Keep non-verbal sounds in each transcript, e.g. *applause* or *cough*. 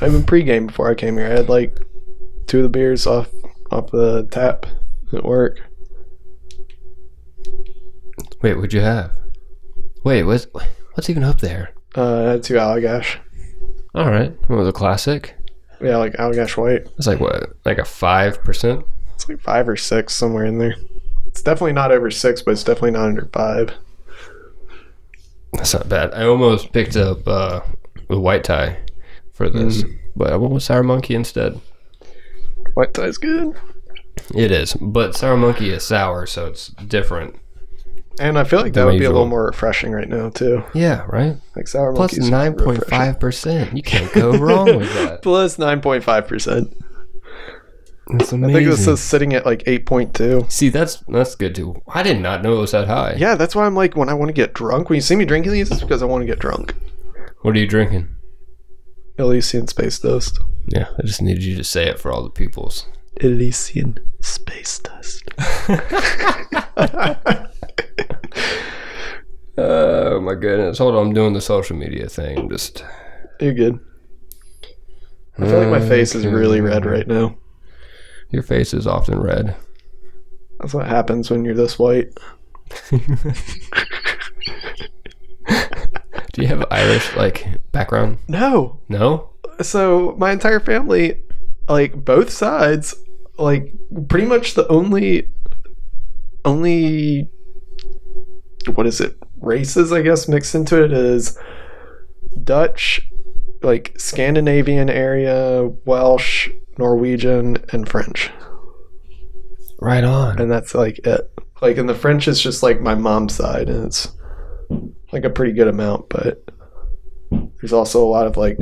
I even pregame before I came here, I had like two of the beers off off the tap at work. Wait, what'd you have? Wait, what's what's even up there? Uh, I had two Allagash. All right, what was a classic? Yeah, like Allagash White. It's like what, like a five percent? It's like five or six somewhere in there. It's definitely not over six, but it's definitely not under five. That's not bad. I almost picked up uh, a White Thai for this, mm. but I went with sour monkey instead. White Thai's good. It is, but sour monkey is sour, so it's different. And I feel like that would be a little more refreshing right now too. Yeah, right. Like sour Plus nine point five percent. You can't go wrong with *laughs* that. Plus nine point five percent. That's I think this is sitting at like eight point two. See, that's that's good too. I did not know it was that high. Yeah, that's why I'm like when I want to get drunk. When you see me drinking these, it's because I want to get drunk. What are you drinking? Elysian space dust. Yeah, I just needed you to say it for all the peoples. Elysian space dust. *laughs* *laughs* Oh my goodness! Hold on, I'm doing the social media thing. I'm just You're good. I feel like my face is really red right now. your face is often red. That's what happens when you're this white. *laughs* Do you have Irish like background? No. No. So my entire family, like both sides, like pretty much the only, only, what is it? Races, I guess, mixed into it is Dutch, like Scandinavian area, Welsh, Norwegian, and French. Right on. and that's like it. Like, and the French is just like my mom's side, and it's like a pretty good amount, but there's also a lot of like,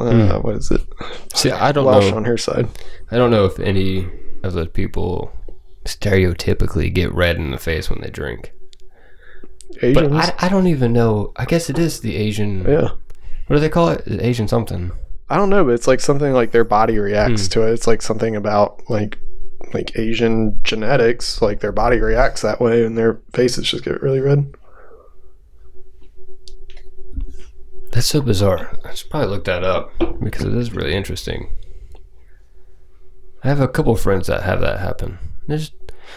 uh, what is it? See, I don't Welsh know. on her side. I don't know if any of those people stereotypically get red in the face when they drink. Asians. But I, I don't even know. I guess it is the Asian. yeah. What do they call it? Asian something. I don't know, but it's like something like their body reacts Hmm. to it. It's like something about like like Asian genetics, like their body reacts that way, and their faces just get really red. That's so bizarre. I should probably look that up because it is really interesting. I have a couple friends that have that happen. They just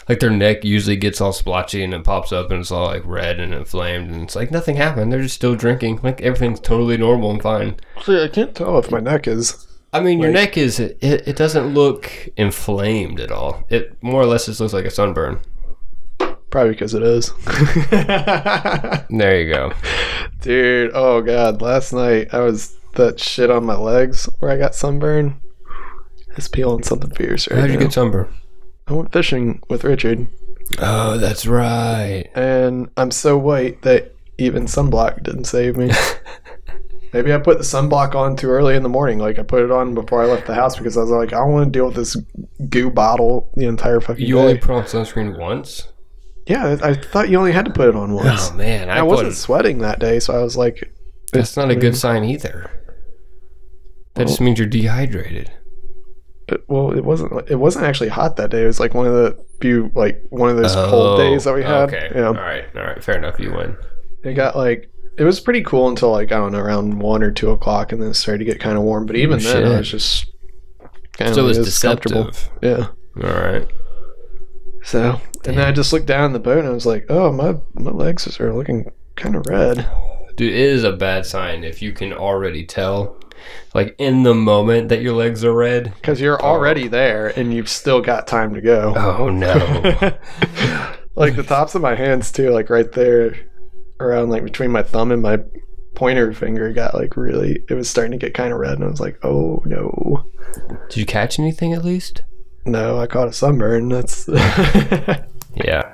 like their neck usually gets all splotchy and it pops up and it's all like red and inflamed and it's like nothing happened. They're just still drinking. Like everything's totally normal and fine. See, I can't tell if my neck is. I mean, your Like- neck is it, it doesn't look inflamed at all. It more or less just looks like a sunburn. Probably because it is. *laughs* There you go. Dude, oh god, last night I was that shit on my legs where I got sunburn. It's peeling something fierce right How'd you now. get sunburn? I went fishing with Richard, Oh, that's right. and I'm so white that even sunblock didn't save me. *laughs* Maybe I put the sunblock on too early in the morning. Like I put it on before I left the house because I was like, I don't want to deal with this goo bottle the entire fucking day. You day. only put on sunscreen once? yeah, I thought you only had to put it on once. Oh man, I, I wasn't sweating that day, so I was like, That's not a good sign either. That just means you're dehydrated. it, well, it wasn't. It wasn't actually hot that day. It was like one of the few, like one of those cold oh, days that we had. Oh, Okay. Yeah, All right. All right. Fair enough. You win. it got like it was pretty cool until like I don't know around one or two o'clock, and then it started to get kind of warm. But even then, I was just kind So of it was deceptive. Yeah. All right. So and then I just looked down the boat and I was like, oh my my legs are looking kind of red. Dude, it is a bad sign if you can already tell, like in the moment that your legs are red. Because you're oh. already there and you've still got time to go. Oh no. *laughs* like the tops of my hands too, like right there, around like between my thumb and my pointer finger, got like really. It was starting to get kind of red, and I was like, "Oh no, Did you catch anything at least? no! I caught a sunburn." That's *laughs* Yeah.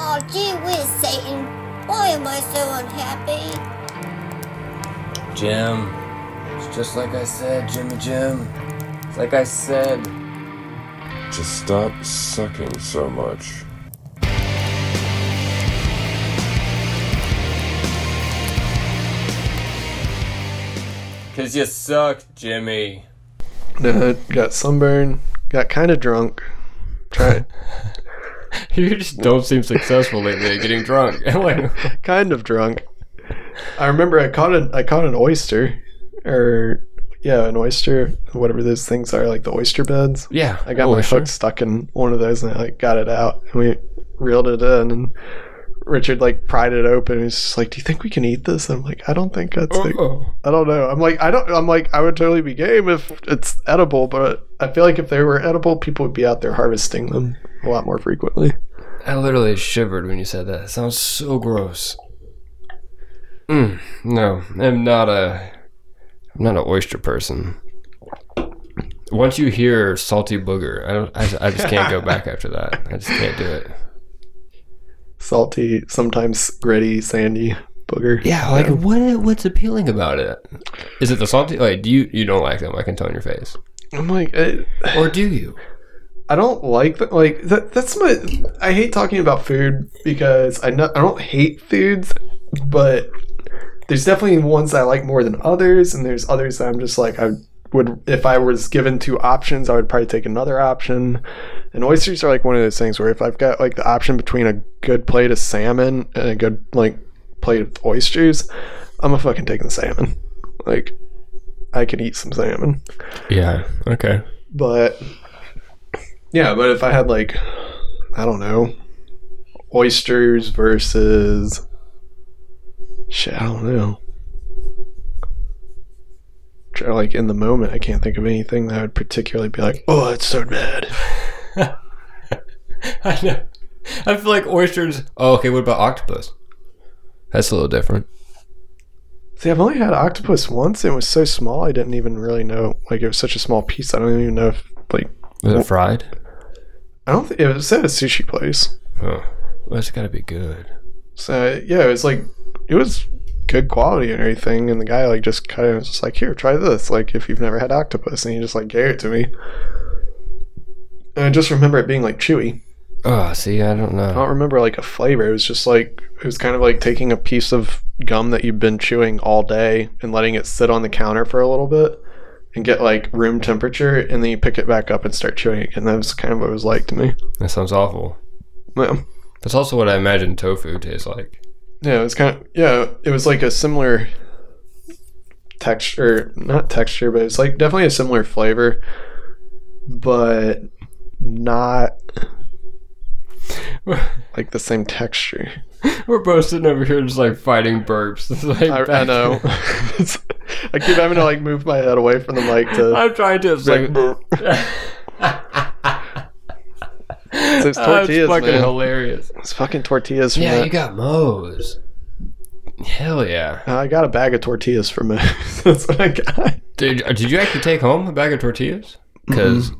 Oh, gee whiz, Satan. Why am I so unhappy? Jim. It's just like I said, Jimmy Jim. It's like I said. Just stop sucking so much. Cause you suck, Jimmy. No, got sunburn. Got kind of drunk. Try *laughs* You just don't seem successful lately at getting drunk. *laughs* *laughs* like, kind of drunk. I remember I caught an I caught an oyster, or yeah, an oyster, whatever those things are, like the oyster beds. yeah, I got oh, my sure. hook stuck in one of those, and I like got it out, and we reeled it in, and Richard like pried it open. And he's just like, "Do you think we can eat this?" I'm like, "I don't think that's like. I don't know." I'm like, "I don't." I'm like, "I would totally be game if it's edible, but I feel like if they were edible, people would be out there harvesting them a lot more frequently." I literally shivered when you said that. It sounds so gross. Mm, no, I'm not a. I'm not an oyster person. Once you hear salty booger, I don't. I, I just can't go back after that. I just can't do it. Salty, sometimes gritty, sandy booger. Yeah, like what? What's appealing about it? Is it the salty? Like, do you you don't like them? I can tell in your face. I'm like, I, Or do you? I don't like that. Like that. That's my. I hate talking about food because I know I don't hate foods, but there's definitely ones I like more than others, and there's others that I'm just like I would if I was given two options, I would probably take another option. And oysters are like one of those things where if I've got like the option between a good plate of salmon and a good like plate of oysters, I'm a fucking taking the salmon. Like I could eat some salmon. Yeah. Okay. But yeah, but if I had like I don't know oysters versus shit, I don't know. Try, Like in the moment, I can't think of anything that would particularly be like, "Oh, it's so bad." *laughs* I know. I feel like oysters. Oh, okay. What about octopus? That's a little different. See, I've only had octopus once. and It was so small, I didn't even really know. Like, it was such a small piece. I don't even know if like Was it fried? I don't. think It was at a sushi place. Oh, well, it's got to be good. So yeah, it was like it was good quality and everything. And the guy like just kind of was just like, "Here, try this." Like if you've never had octopus, and he just like gave it to me. And I just remember it being like chewy. Oh, see, I don't know. I don't remember like a flavor. It was just like it was kind of like taking a piece of gum that you've been chewing all day and letting it sit on the counter for a little bit and get like room temperature, and then you pick it back up and start chewing it. And that was kind of what it was like to me. That sounds awful. Yeah. That's also what I imagine tofu tastes like. Yeah, it was kind of yeah. It was like a similar texture, not texture, but it's like definitely a similar flavor, but not *laughs* like the same texture. We're both sitting over here just like fighting burps. *laughs* Like I, I know. *laughs* I keep having to like move my head away from the mic to. I'm trying to. It's like, like. So it's *laughs* Oh, tortillas, fucking man. hilarious. it's fucking tortillas. From Yeah, that. you got Moe's. Hell yeah. I got a bag of tortillas from it. *laughs* That's what I got. Did, uh, did you actually take home a bag of tortillas? Because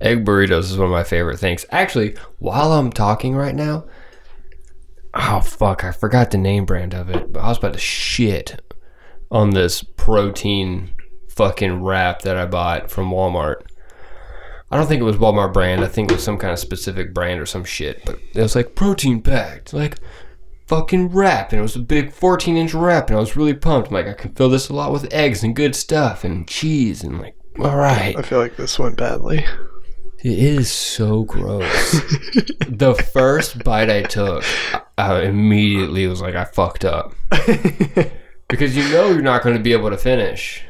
egg burritos is one of my favorite things. Actually, while I'm talking right now, oh fuck, I forgot the name brand of it, but I was about to shit on this protein fucking wrap that I bought from Walmart. I don't think it was Walmart brand. I think it was some kind of specific brand or some shit. But it was like protein packed, like fucking wrap, and it was a big 14 inch wrap, and I was really pumped. I'm like, I can fill this a lot with eggs and good stuff and cheese, and like, all right. I feel like this went badly. It is so gross. *laughs* the first bite I took, I immediately was like, I fucked up. *laughs* Because you know you're not going to be able to finish.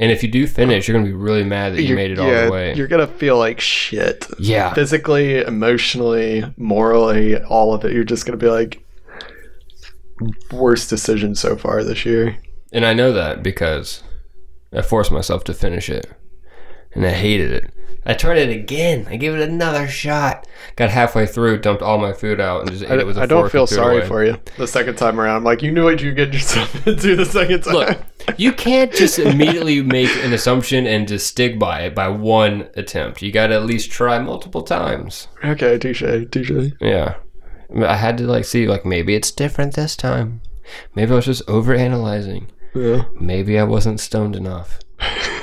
And if you do finish, you're going to be really mad that you You're- made it all yeah, the way. You're gonna feel like shit. Yeah. physically, emotionally, morally, all of it. You're just gonna be like, worst decision so far this year. And I know that because I forced myself to finish it. And I hated it. I tried it again. I gave it another shot. Got halfway through, dumped all my food out, and just ate I, it with a I don't feel and threw it sorry away. for you the second time around. I'm like, you knew what you get yourself *laughs* into the second time. Look, you can't just immediately make an assumption and just stick by it by one attempt. You got to at least try multiple times. okay, touche, touche. Yeah. I had to like see like maybe it's different this time. Maybe I was just overanalyzing. Yeah. Maybe I wasn't stoned enough. *laughs*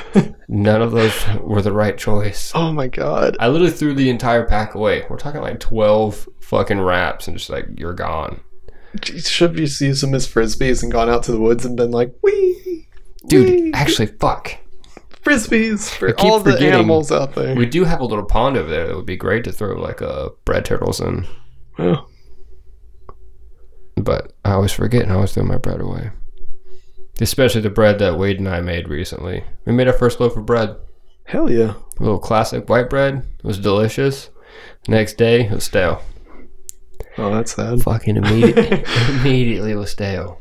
None of those were the right choice. Oh my god. I literally threw the entire pack away. We're talking like 12 fucking wraps and just like you're gone. Should have just used them as frisbees and gone out to the woods and been like, wee, Dude, wee, actually fuck. frisbees for all the animals out there. We do have a little pond over there that would be great to throw like uh, bread turtles in. Oh, But I always forget and I always throw my bread away. Especially the bread that Wade and I made recently. We made our first loaf of bread. hell yeah! A little classic white bread. It was delicious. Next day, it was stale. Oh, that's sad. Fucking *laughs* immediately, immediately was stale.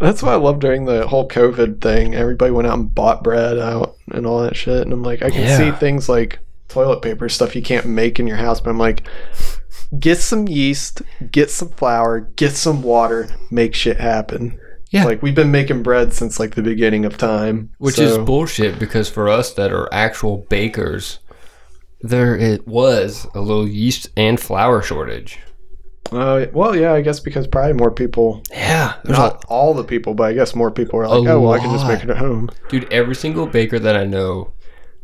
That's why I love during the whole COVID thing. Everybody went out and bought bread out and all that shit. And I'm like, I can Yeah. see things like toilet paper stuff you can't make in your house, but I'm like, get some yeast, get some flour, get some water, make shit happen. Yeah. Like we've been making bread since like the beginning of time. Which so- is bullshit because for us that are actual bakers, there it was a little yeast and flour shortage. Uh, well, yeah, I guess because probably more people, Yeah, there's a, not all the people, but I guess more people are like, oh, well, I can just make it at home. dude. Every single baker that I know,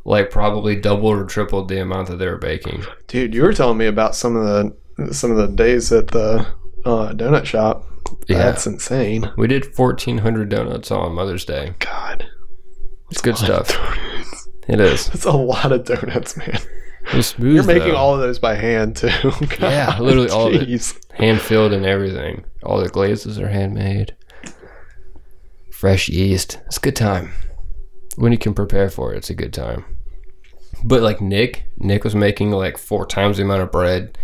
like probably doubled or tripled the amount that they were baking. Dude, you were telling me about some of the some of the days at the uh, donut shop. Yeah. That's insane. We did fourteen hundred donuts on Mother's Day. God, It's good stuff. It is. *laughs* It is. A lot of donuts, man. Smooth. You're making though. all of those by hand too. *laughs* God, Yeah, literally all of it. hand filled and everything. All the glazes are handmade. Fresh yeast. It's a good time. When you can prepare for it, it's a good time. But like Nick, Nick was making like four times the amount of bread.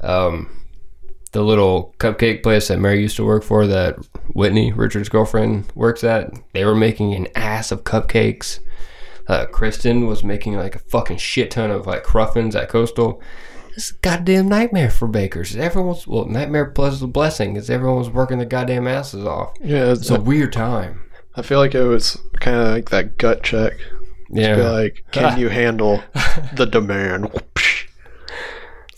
Um, the little cupcake place that Mary used to work for, that Whitney, Richard's girlfriend, works at, they were making an ass of cupcakes. Uh, Kristen was making like a fucking shit ton of like cruffins at Coastal. It's a goddamn nightmare for bakers. Everyone's well, nightmare plus a blessing is everyone was working their goddamn asses off. Yeah, it's It's a weird time. I feel like it was kind of like that gut check. Yeah, Be like, can *laughs* you handle the demand?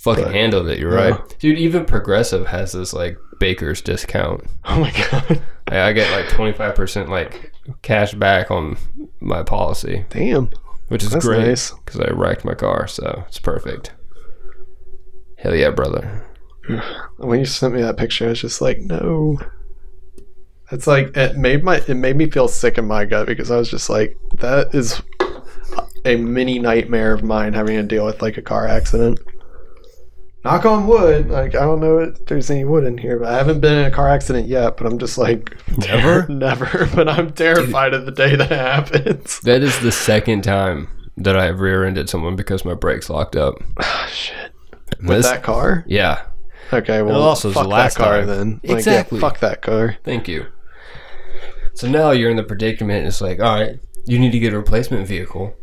Fucking but- handled it. You're right, dude. Even Progressive has this like baker's discount. *laughs* Oh my god, I, I get like 25 percent like cash back on my policy, damn, which is That's great nice. because I wrecked my car, so it's perfect. Hell yeah, brother. *sighs* when you sent me that picture, I was just like, no. It's like it made my it made me feel sick in my gut because I was just like, that is a mini nightmare of mine having to deal with like a car accident. Knock on wood. Like I don't know if there's any wood in here, but I haven't been in a car accident yet. But I'm just like Never? *laughs* never. But I'm terrified of the day that happens. That is the second time that I have rear-ended someone because my brakes locked up. Ah, shit. With This- that car? yeah, Okay, well, also was fuck the last that car time. then. Like, yeah, Exactly. fuck that car. Thank you. So now you're in the predicament. It's like, all right, you need to get a replacement vehicle.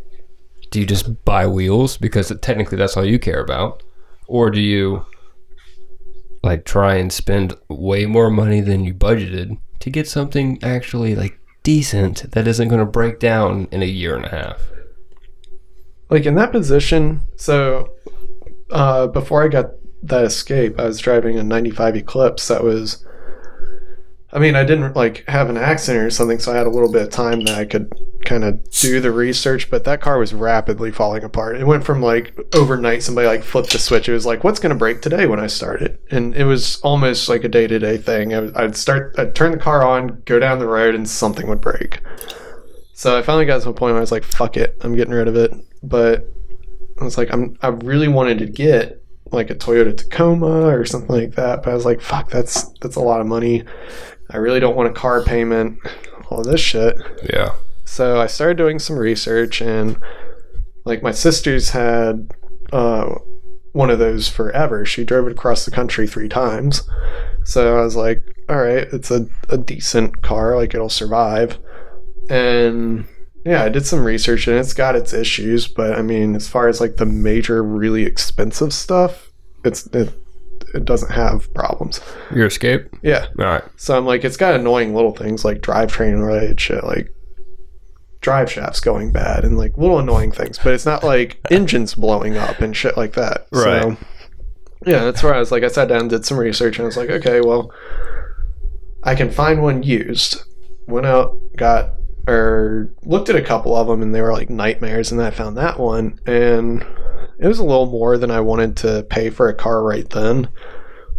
Do you just buy wheels because technically that's all you care about, or do you like try and spend way more money than you budgeted to get something actually like decent that isn't going to break down in a year and a half? like in that position so uh, before i got that escape i was driving a 95 eclipse that was i mean i didn't like have an accident or something so i had a little bit of time that i could kind of do the research but that car was rapidly falling apart it went from like overnight somebody like flipped the switch it was like what's going to break today when i start it and it was almost like a day-to-day thing I i'd start i'd turn the car on go down the road and something would break so I finally got to a point where I was like, "Fuck it, I'm getting rid of it." But I was like, "I'm I really wanted to get like a Toyota Tacoma or something like that." But I was like, "Fuck, that's that's a lot of money. I really don't want a car payment, all this shit." Yeah. So I started doing some research, and like my sister's had uh, one of those forever. She drove it across the country three times. So I was like, all right, it's a, a decent car, like it'll survive. And yeah, I did some research and it's got its issues, but I mean, as far as like the major, really expensive stuff, it's it, it doesn't have problems. Your escape. Yeah. All right. So I'm like, it's got annoying little things like drivetrain related shit, like drive shafts going bad and like little annoying things, but it's not like *laughs* engines blowing up and shit like that. Right. So, yeah, that's where I was like, I sat down did some research and I was like, okay, well, I can find one used. Went out, got or looked at a couple of them and they were like nightmares and then I found that one and it was a little more than I wanted to pay for a car right then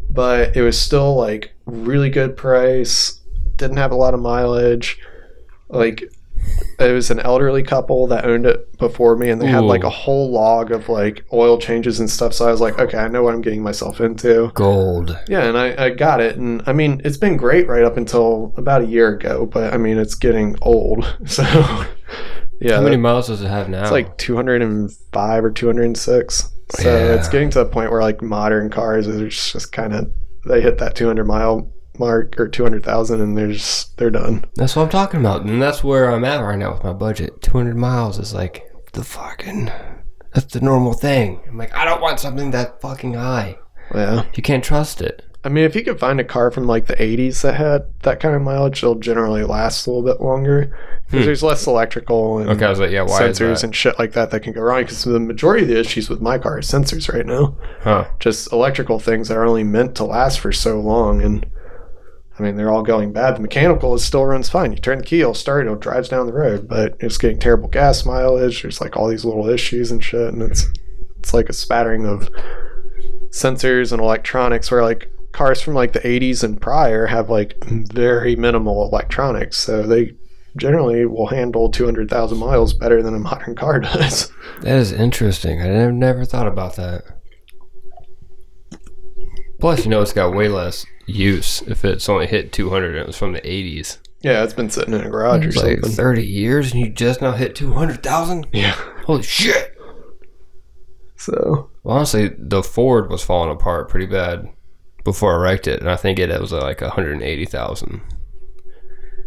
but it was still like really good price didn't have a lot of mileage like it was an elderly couple that owned it before me, and they had like a whole log of like oil changes and stuff. So I was like, okay, I know what I'm getting myself into. Gold. Yeah, and I, I got it, and I mean, it's been great right up until about a year ago, but I mean, it's getting old. *laughs* So yeah, How many that- miles does it have now? it's like 205 or 206. So Yeah. it's getting to the point where like modern cars are just, just kind of they hit that 200 mile mark or 200,000 and they're just they're done. That's what I'm talking about, and that's where I'm at right now with my budget. 200 miles is like the fucking. That's the normal thing. I'm like, I don't want something that fucking high. Yeah. You can't trust it. I mean, if you could find a car from like the 80s that had that kind of mileage, it'll generally last a little bit longer because Hmm. there's less electrical and Okay, I was like, yeah, why sensors and shit like that that can go wrong. Because the majority of the issues with my car is sensors right now. Huh? Just electrical things that are only meant to last for so long, and I mean they're all going bad. The mechanical is still runs fine. You turn the key, it'll start, it'll drives down the road, but it's getting terrible gas mileage. There's like all these little issues and shit, and it's it's like a spattering of sensors and electronics where like cars from like the 80s and prior have like very minimal electronics so they generally will handle 200,000 miles better than a modern car *laughs* does That is interesting. I never, never thought about that. Plus, you know, it's got way less use if it's only hit 200 and it was from the 80s. yeah it's been sitting in a garage or like something 30 years and you just now hit 200,000? yeah Holy shit! so Well, honestly, the Ford was falling apart pretty bad before I wrecked it, and I think it was uh, like 180,000.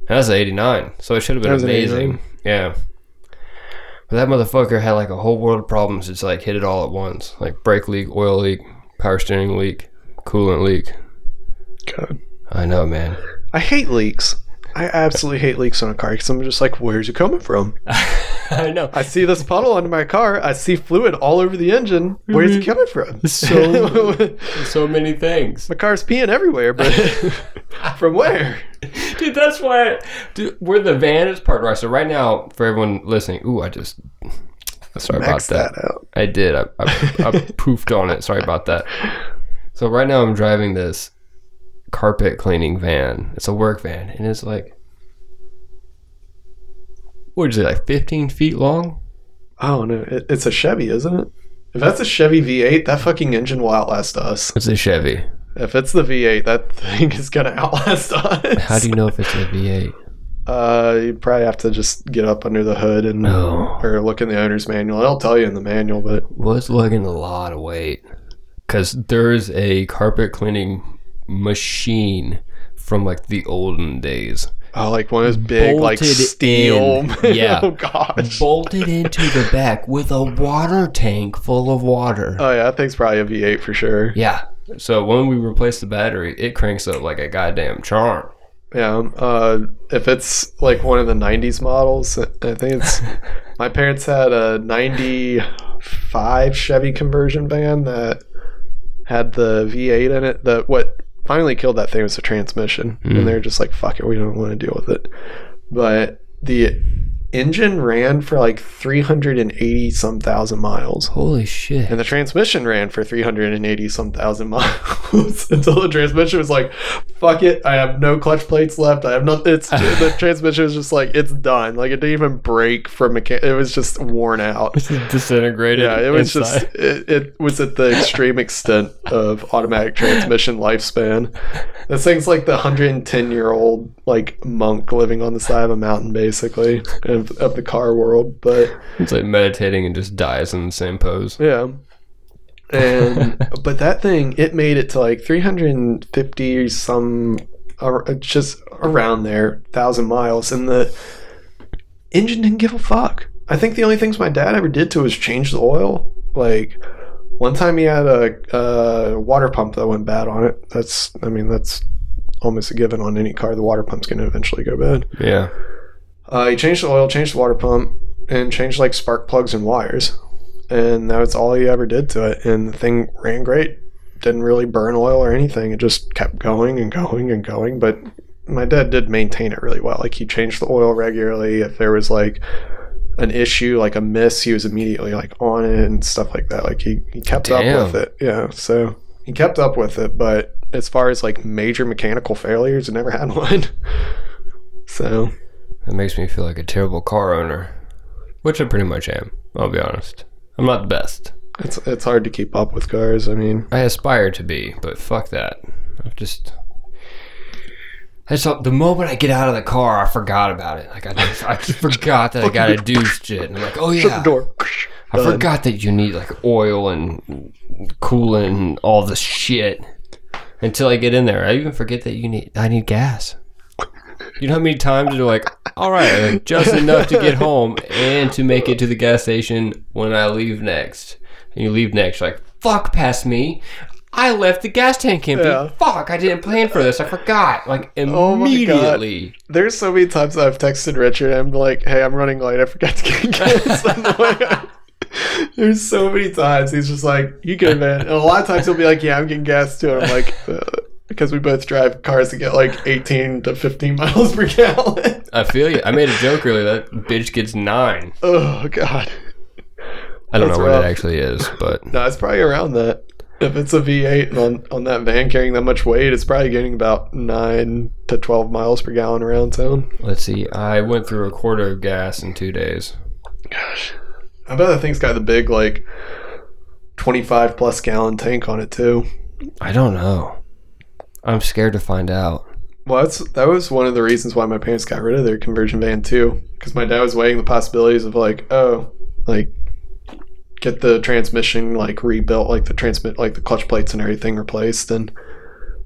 That's an 89, so it should have been That was amazing. Yeah. But that motherfucker had like a whole world of problems. It's like hit it all at once. Like brake leak, oil leak, power steering leak, coolant leak. God. I know, man. i hate leaks i absolutely hate leaks on a car because i'm just like where's it coming from *laughs* I know. i see this puddle under my car i see fluid all over the engine where's it mm-hmm. coming from So- *laughs* so many things. my car's peeing everywhere but *laughs* from where Dude, that's why. Dude, where the van is parked right. So right now, for everyone listening, ooh, I just sorry about that. that I did. I, I, I poofed on it. Sorry about that. So right now, I'm driving this carpet cleaning van. It's a work van, and it's like, what is it? Like 15 feet long? Oh no, it, it's a Chevy, isn't it? If that's a Chevy V8, that fucking engine will outlast us. It's a Chevy. If it's the V8, that *laughs* thing is gonna outlast us. How do you know if it's a V8? Uh, you probably have to just get up under the hood and No. or look in the owner's manual. It'll tell you in the manual, but was lugging a lot of weight because there's a carpet cleaning machine from like the olden days oh, like one of those big like steel. in. *laughs* Yeah. *laughs* oh gosh. bolted into the back with a water tank full of water. Oh yeah, that thing's probably a V8 for sure. yeah. So when we replace the battery, it cranks up like a goddamn charm. Yeah. Uh, if it's like one of the '90s models, I think it's. *laughs* my parents had a '95 Chevy conversion van that had the V8 in it. The what finally killed that thing was the transmission, Mm. and they're just like, "Fuck it, we don't want to deal with it." But the engine ran for like 380 some thousand miles. Holy shit. And the transmission ran for 380 some thousand *laughs* miles until the transmission was like, fuck it, I have no clutch plates left. I have nothing. it's, *laughs* the transmission was just like, it's done. Like it didn't even break from mechan- it was just worn out. disintegrated. Yeah, it was just, it, it was at the extreme extent of automatic transmission lifespan. This thing's like the 110 year old like monk living on the side of a mountain basically of, of the car world. But it's like meditating and just dies in the same pose. yeah. And *laughs* but that thing, it made it to like 350 some, ar- just around there, thousand miles, and the engine didn't give a fuck. I think the only things my dad ever did to it was change the oil. Like one time he had a, a water pump that went bad on it. That's, I mean, that's almost a given on any car. The water pump's going to eventually go bad. Yeah. Uh, he changed the oil, changed the water pump, and changed like spark plugs and wires. And that was all he ever did to it. And the thing ran great. Didn't really burn oil or anything. It just kept going and going and going. But my dad did maintain it really well. Like he changed the oil regularly. If there was like an issue, like a miss, he was immediately like on it and stuff like that. Like he, he kept Damn. up with it. Yeah. So he kept up with it. But as far as like major mechanical failures, it never had *laughs* one. so That makes me feel like a terrible car owner, which I pretty much am. I'll be honest. I'm not the best. It's it's hard to keep up with cars. I mean, I aspire to be, but fuck that. I've just. I just the moment I get out of the car, I forgot about it. Like I just, I just *laughs* forgot that I gotta do shit. And I'm like, oh yeah, shut the door. I Done. forgot that you need like oil and coolant and all this shit. Until I get in there, I even forget that you need. I need gas. You know how many times you're like, all right, like, just enough to get home and to make it to the gas station when I leave next. And you leave next, you're like, fuck, past me. I left the gas tank empty. Yeah. Fuck, I didn't plan for this. I forgot. Like Oh immediately. There's so many times I've texted Richard. I'm like, "Hey, I'm running late. I forgot to get gas." on the way out." There's so many times he's just like, "You good, man?" And a lot of times he'll be like, "Yeah, I'm getting gas too." And I'm like, uh, because we both drive cars that get like 18 to 15 *laughs* miles per gallon. I feel you. I made a joke earlier. That bitch gets nine. oh God. I don't That's know what it actually is, but No, it's probably around that. If it's a V8 and on, on that van carrying that much weight, it's probably getting about 9 to 12 miles per gallon around town. let's see. I went through a quarter of gas in two days. Gosh. I bet that thing's got the big, like, 25 plus gallon tank on it, too. I don't know. I'm scared to find out. Well, that's, that was one of the reasons why my parents got rid of their conversion van, too. Because my dad was weighing the possibilities of, like, oh, like, get the transmission, like, rebuilt, like, the transmit, like, the clutch plates and everything replaced. And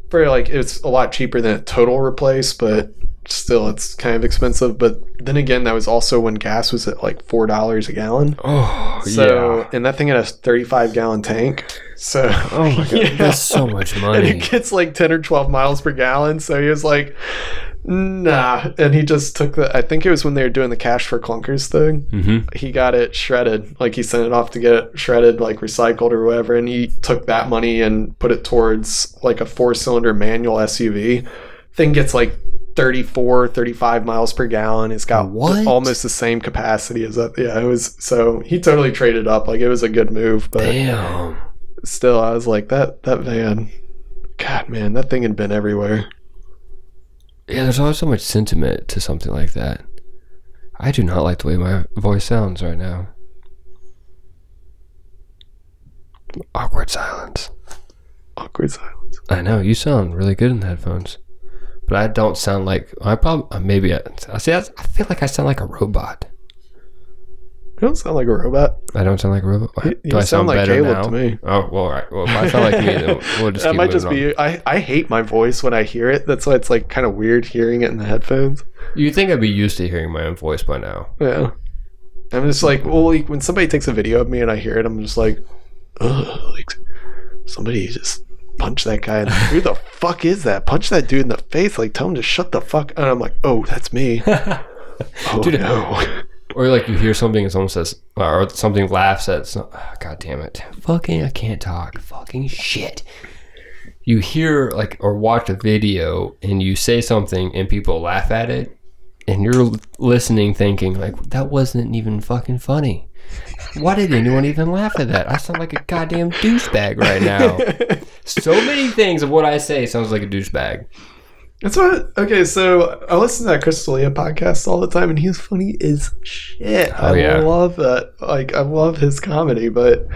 for, like, it's a lot cheaper than a total replace, but still, it's kind of expensive. But then again, that was also when gas was at, like, $4 a gallon. Oh, So, yeah. and that thing had a 35 gallon tank. So, Oh my god, *laughs* yeah. that's so much money. and it gets like 10 or 12 miles per gallon. So he was like, nah. And he just took the, I think it was when they were doing the cash for clunkers thing. Mm-hmm. He got it shredded. Like he sent it off to get it shredded, like recycled or whatever. And he took that money and put it towards like a four cylinder manual SUV. Thing gets like 34, 35 miles per gallon. It's got What? almost the same capacity as that. Yeah, it was, so he totally traded up. Like it was a good move. But Damn. still i was like that that van god man that thing had been everywhere Yeah, there's always so much sentiment to something like that. I do not like the way my voice sounds right now. Awkward silence. awkward silence I know you sound really good in the headphones, but I don't sound like I probably uh, maybe I, I see. I I feel like I sound like a robot. you don't sound like a robot I don't sound like a robot. You- you sound like Caleb to me. Oh well, all right. Well, if I sound like me, then *laughs* we'll just that might just be I, I hate my voice when i hear it that's why it's like kind of weird hearing it in the headphones on. You think I'd be used to hearing my own voice by now? yeah i'm just like well like, when somebody takes a video of me and i hear it i'm just like Ugh, like somebody just punch that guy the, who the *laughs* fuck is that punch that dude in the face like tell him to shut the fuck and i'm like oh that's me *laughs* oh Dude, no *laughs* Or like you hear something and someone says, or something laughs at, some, oh, ah, God damn it. Fucking, I can't talk. Fucking shit. You hear like, or watch a video and you say something and people laugh at it and you're listening thinking, like, that wasn't even fucking funny. Why did anyone even laugh at that? I sound like a goddamn douchebag right now. so many things of what I say sounds like a douchebag. That's what. Okay, so I listen to that Chris D'Elia podcast all the time, and he's funny as shit. Oh, I yeah. love that. Like, I love his comedy, but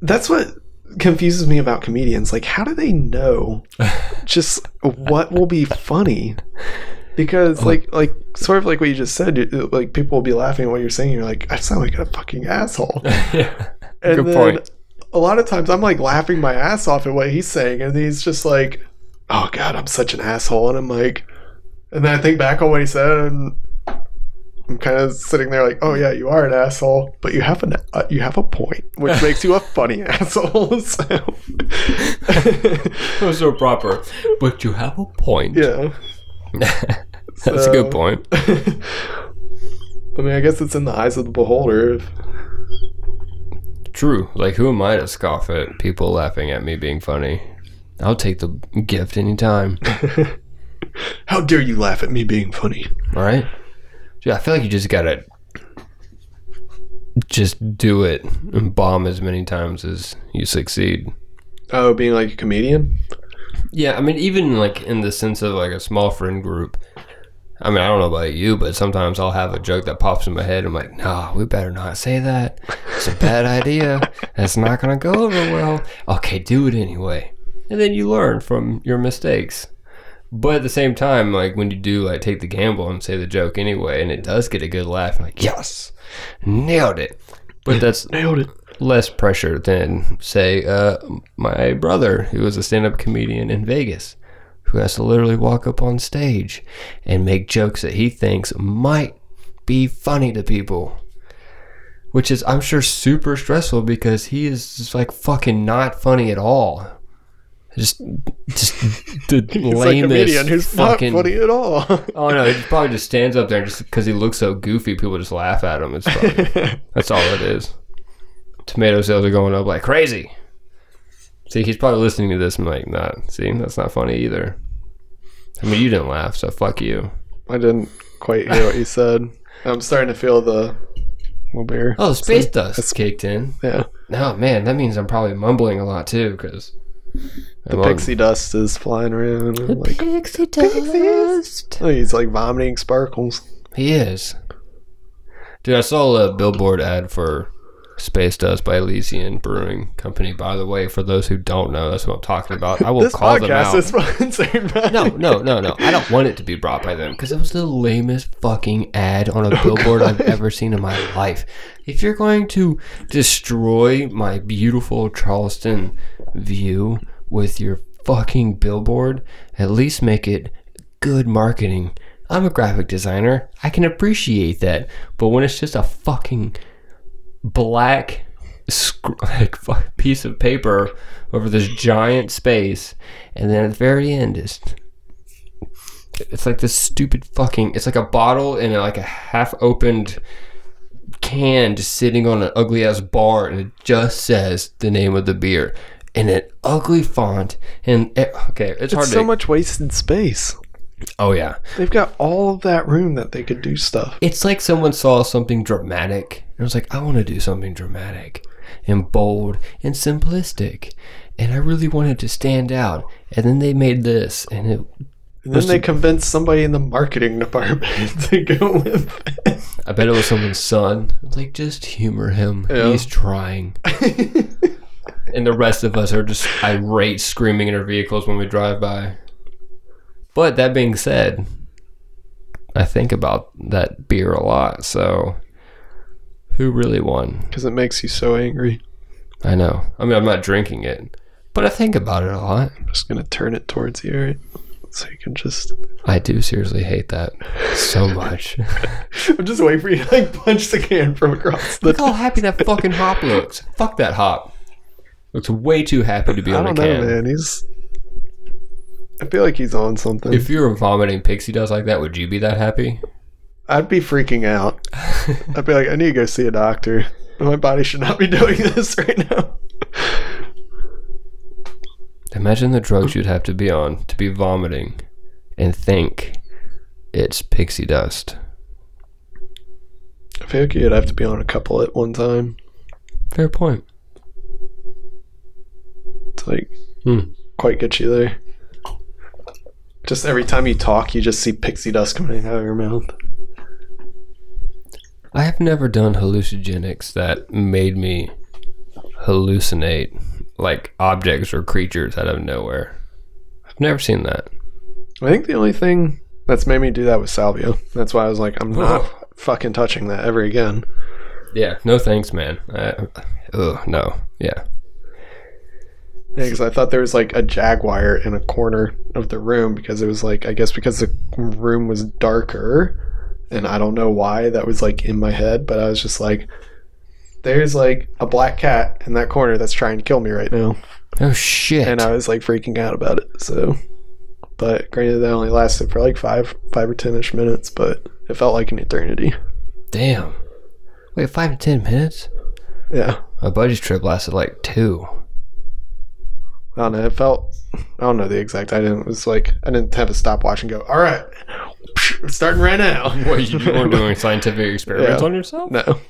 that's what confuses me about comedians. Like, how do they know *laughs* just what will be funny? Because, Oh. like, like sort of like what you just said, you- like people will be laughing at what you're saying. You're like, I sound like a fucking asshole. *laughs* yeah. And Good then point. a lot of times I'm like laughing my ass off at what he's saying, and he's just like, "Oh God, I'm such an asshole," and I'm like, and then I think back on what he said, and I'm kind of sitting there like, "Oh yeah, you are an asshole, but you have an uh, you have a point, which makes you a *laughs* funny asshole." *laughs* So, was so proper. But you have a point. yeah, That's a good point. *laughs* I mean, I guess it's in the eyes of the beholder. True. Like, who am I to scoff at people laughing at me being funny? I'll take the gift anytime. *laughs* How dare you laugh at me being funny? All right. Dude, I feel like you just gotta just do it and bomb as many times as you succeed. Oh, being like a comedian. Yeah, I mean, even like in the sense of like a small friend group, I mean, I don't know about you, but sometimes I'll have a joke that pops in my head. I'm like, nah, we better not say that. It's a *laughs* bad idea. That's not going to go over well. Okay, do it anyway. And then you learn from your mistakes. But at the same time, like when you do like take the gamble and say the joke anyway, and it does get a good laugh, I'm like, yes, nailed it. But that's *laughs* Nailed it. less pressure than say uh, my brother who is a stand-up comedian in vegas who has to literally walk up on stage and make jokes that he thinks might be funny to people which is i'm sure super stressful because he is just like fucking not funny at all just just the *laughs* He's like a lamest comedian who's fucking not funny at all. *laughs* oh no he probably just stands up there and just because he looks so goofy people just laugh at him it's probably *laughs* that's all it is. Tomato sales are going up like crazy. See, he's probably listening to this and like, not. See, that's not funny either. I mean, you didn't laugh, so fuck you. I didn't quite hear what you said. I'm starting to feel the little beer. Oh, space dust that's, caked in. Yeah. No, man, that means I'm probably mumbling a lot too, because The pixie dust is flying around. and I'm like, pixie dust. oh, he's like vomiting sparkles. He is. Dude, I saw a billboard ad for Space Dust by Elysian Brewing Company. By the way, for those who don't know, that's what I'm talking about. I will This call them out. is sponsored by. No, no, no, no. I don't want it to be brought by them because it was the lamest fucking ad on a oh, billboard I've ever seen in my life. If you're going to destroy my beautiful Charleston view with your fucking billboard, at least make it good marketing. I'm a graphic designer. I can appreciate that. But when it's just a fucking black sc- *laughs* like piece of paper over this giant space, and then at the very end is it's like this stupid fucking. It's like a bottle and like a half opened can just sitting on an ugly ass bar, and it just says the name of the beer in an ugly font. And it, okay, it's, hard It's so to. much wasted space. Oh yeah, They've got all of that room that they could do stuff. it's like someone saw something dramatic and was like, I want to do something dramatic and bold and simplistic. And I really wanted to stand out. And then they made this, and it. And then they convinced somebody in the marketing *laughs* department *laughs* to go with it. I bet it was someone's son. It's like, just humor him. Yeah. He's trying. *laughs* and the rest of us are just irate, screaming in our vehicles when we drive by. But that being said, I think about that beer a lot. So, who really won? Because it makes you so angry. I know. I mean, I'm not drinking it, but I think about it a lot. I'm just going to turn it towards you, right? So you can just. I do seriously hate that so much. *laughs* I'm just waiting for you to like punch the can from across the. Look how happy that fucking hop looks. Fuck that hop. Looks way too happy to be I on a don't know, can. man. He's. I feel like he's on something. If you were vomiting pixie dust like that, would you be that happy? I'd be freaking out. *laughs* I'd be like, I need to go see a doctor. My body should not be *laughs* doing this right now. Imagine the drugs you'd have to be on to be vomiting and think it's pixie dust. I feel like you'd have to be on a couple at one time. Fair point. It's like Hmm. quite get you there. Just every time you talk, you just see pixie dust coming out of your mouth. I have never done hallucinogenics that made me hallucinate like objects or creatures out of nowhere. I've never seen that. I think the only thing that's made me do that was salvia. That's why I was like, I'm not fucking touching that ever again. Yeah, no thanks, man. Ugh, no. Yeah. Yeah, because I thought there was like a jaguar in a corner of the room because it was like, I guess because the room was darker. And I don't know why that was like in my head, but I was just like, there's like a black cat in that corner that's trying to kill me right now. Oh shit. and I was like freaking out about it. So, but granted, that only lasted for like five, five or ten ish minutes, but it felt like an eternity. Damn. Wait, five to ten minutes? Yeah, My buddy's trip lasted like two. I don't know. It felt, I don't know the exact. I didn't. It was like I didn't have a stopwatch and go. All right, starting right now. *laughs* What, you weren't *laughs* doing scientific experiments Yeah. on yourself? No,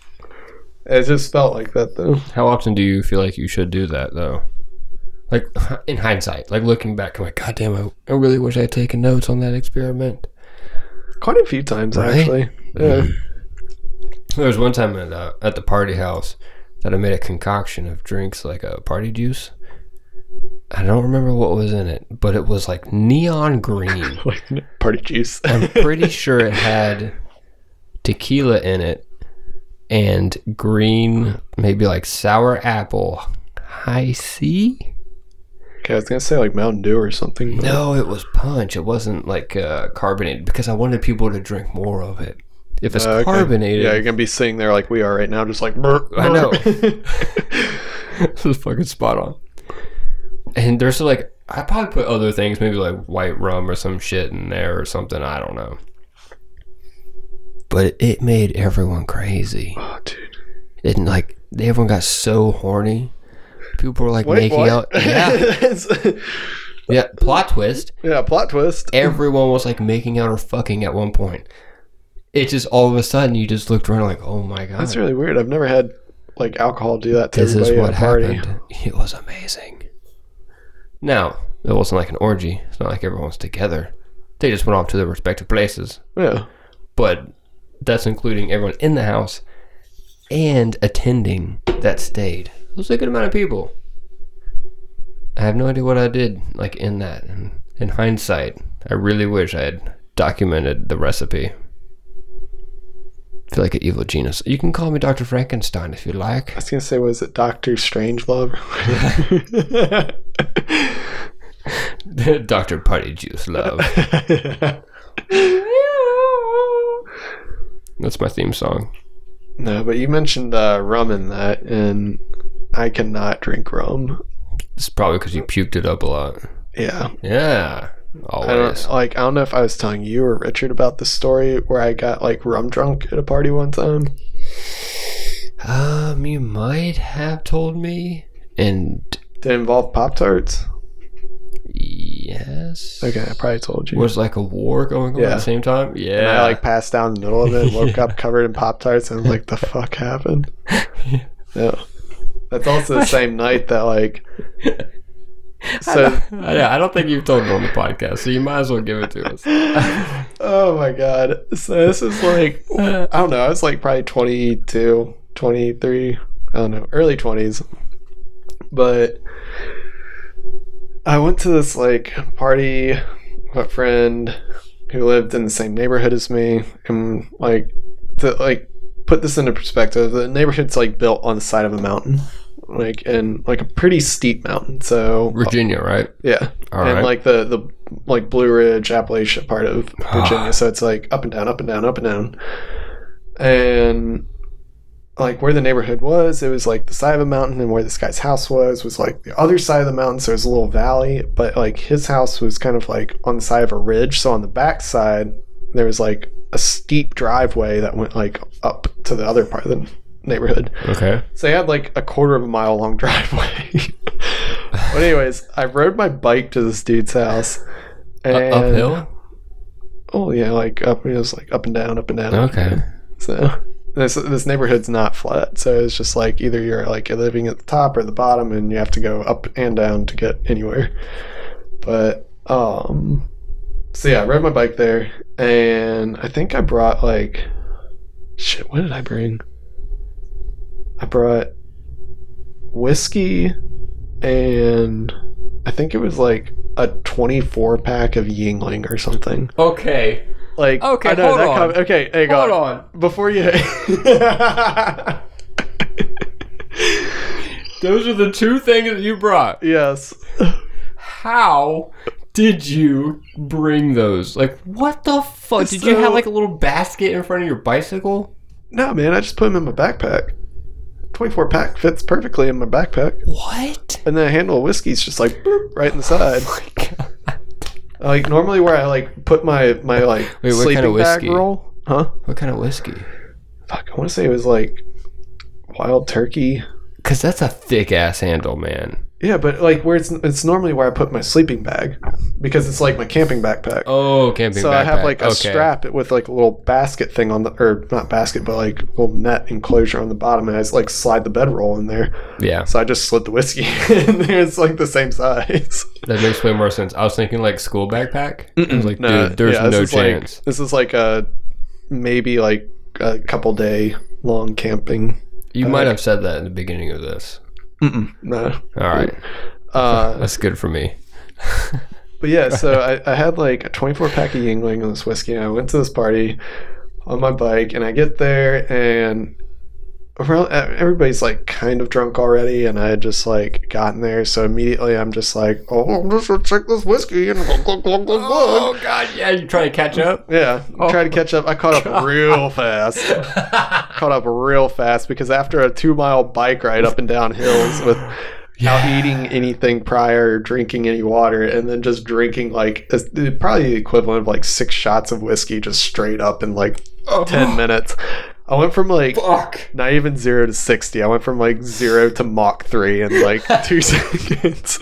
it just felt like that though. How often do you feel like you should do that, though? Like, *laughs* in hindsight, like looking back, I'm like, God damn, I, I really wish I had taken notes on that experiment. quite a few times Right? actually. Yeah. There was one time at uh, at the party house that I made a concoction of drinks like a party juice. I don't remember what was in it, but it was like neon green. *laughs* Like party juice. *laughs* I'm pretty sure it had tequila in it and green, maybe like sour apple Hi-C. okay, I was gonna say like Mountain Dew or something. No, it was punch. It wasn't like uh, carbonated because I wanted people to drink more of it. If it's Uh, okay. carbonated, Yeah, you're gonna be sitting there like we are right now, just like "Brr, I know. brr." *laughs* this is fucking spot on. And there's like I probably put other things, maybe like white rum or some shit in there or something. I don't know. But it made everyone crazy. oh, dude. And like everyone got so horny. People were like Wait, making what? out. Yeah, *laughs* yeah. Plot twist. yeah, plot twist. Everyone was like making out or fucking at one point. It just all of a sudden you just looked around like, oh my god, That's really weird. I've never had like alcohol do that to this is everybody what at a party. happened. It was amazing. Now it wasn't like an orgy. It's not like everyone's together. They just went off to their respective places. Yeah. But that's including everyone in the house and attending that stayed. It was a good amount of people. I have no idea what I did like in that. And in hindsight, I really wish I had documented the recipe. I feel like an evil genius. You can call me Dr. Frankenstein if you like. I was gonna say, was it Doctor Strangelove? *laughs* Dr. Party Juice Love. *laughs* That's my theme song. no, but you mentioned uh, rum in that, and I cannot drink rum. It's probably because you puked it up a lot. Yeah, Yeah. I Always. don't like. I don't know if I was telling you or Richard about the story where I got like rum drunk at a party one time. Um, you might have told me. And Did it involve Pop Tarts? yes. Okay, I probably told you. Was like a war going on at the same time? Yeah. And I like passed down in the middle of it, woke up *laughs* covered in Pop Tarts, and was like, "The fuck happened?" *laughs* Yeah, that's also the *laughs* same night that like. So uh, yeah, I don't think you've told it on the podcast, so you might as well give it to us. *laughs* Oh my god. So this is like *laughs* I don't know, I was like probably 22, 23, I don't know, early 20s. But I went to this like party with a friend who lived in the same neighborhood as me and like to like put this into perspective, the neighborhood's like built on the side of a mountain. Like and like a pretty steep mountain. So Virginia, right? yeah, All and right. like the the like Blue Ridge, Appalachia part of ah. Virginia. so it's like up and down, up and down, up and down, and like where the neighborhood was, it was like the side of a mountain, and where this guy's house was was like the other side of the mountain. So it was a little valley, but like his house was kind of like on the side of a ridge. So on the back side, there was like a steep driveway that went like up to the other part of the neighborhood. Okay. So I had like a quarter of a mile long *laughs* driveway. but anyways, I rode my bike to this dude's house. And, U- uphill? Oh yeah, like up. It was like up and down, up and down. Okay. So this this neighborhood's not flat, so it's just like either you're like you're living at the top or the bottom, and you have to go up and down to get anywhere. But um, so yeah, I rode my bike there, and I think I brought like shit. What did I bring? I brought whiskey, and I think it was like a 24 pack of Yuengling or something. Okay. Like Okay, I know hold that on. com- okay, hang Hold on. on. Before you *laughs* Those are the two things that you brought. Yes. How did you bring those? Like, what the fuck? Did you have like a little basket in front of your bicycle? No, man, I just put them in my backpack. 24 pack fits perfectly in my backpack. What? And then a handle of whiskey's just like boop, right in the side. *laughs* Oh like normally where I like put my my like Wait, what sleeping kind of bag whiskey? roll. Huh? What kind of whiskey? Fuck, I want to say it was like wild turkey. Cause that's a thick ass handle, man. Yeah, but like where it's it's normally where I put my sleeping bag because it's like my camping backpack. Oh, camping backpack. so I have like a Okay. strap with like a little basket thing on the or not basket but like little net enclosure on the bottom and I just like slide the bedroll in there. Yeah, So I just slid the whiskey *laughs* in there. It's like the same size. that makes way more sense. I was thinking like school backpack. I was like, No, dude, there's yeah, no is like- chance. this is like a maybe like a couple day long camping. you might have said that in the beginning of this. No. All right, Uh, that's good for me. *laughs* But yeah, so I, I had like a 24 pack of Yuengling and this whiskey. And I went to this party on my bike, and I get there, and everybody's like kind of drunk already, and I had just like gotten there. So immediately I'm just like, oh, I'm just gonna check this whiskey and glug, glug, glug, glug, oh, glug. Oh God, yeah, you trying to catch up? *laughs* Yeah, try to catch up. I caught up real fast. *laughs* caught up real fast because after a two mile bike ride up and down hills with *laughs* without eating anything prior or drinking any water and then just drinking like probably the equivalent of like six shots of whiskey just straight up in like 10 minutes i went from like Fuck. not even zero to 60 i went from like zero to mach 3 in like *laughs* two seconds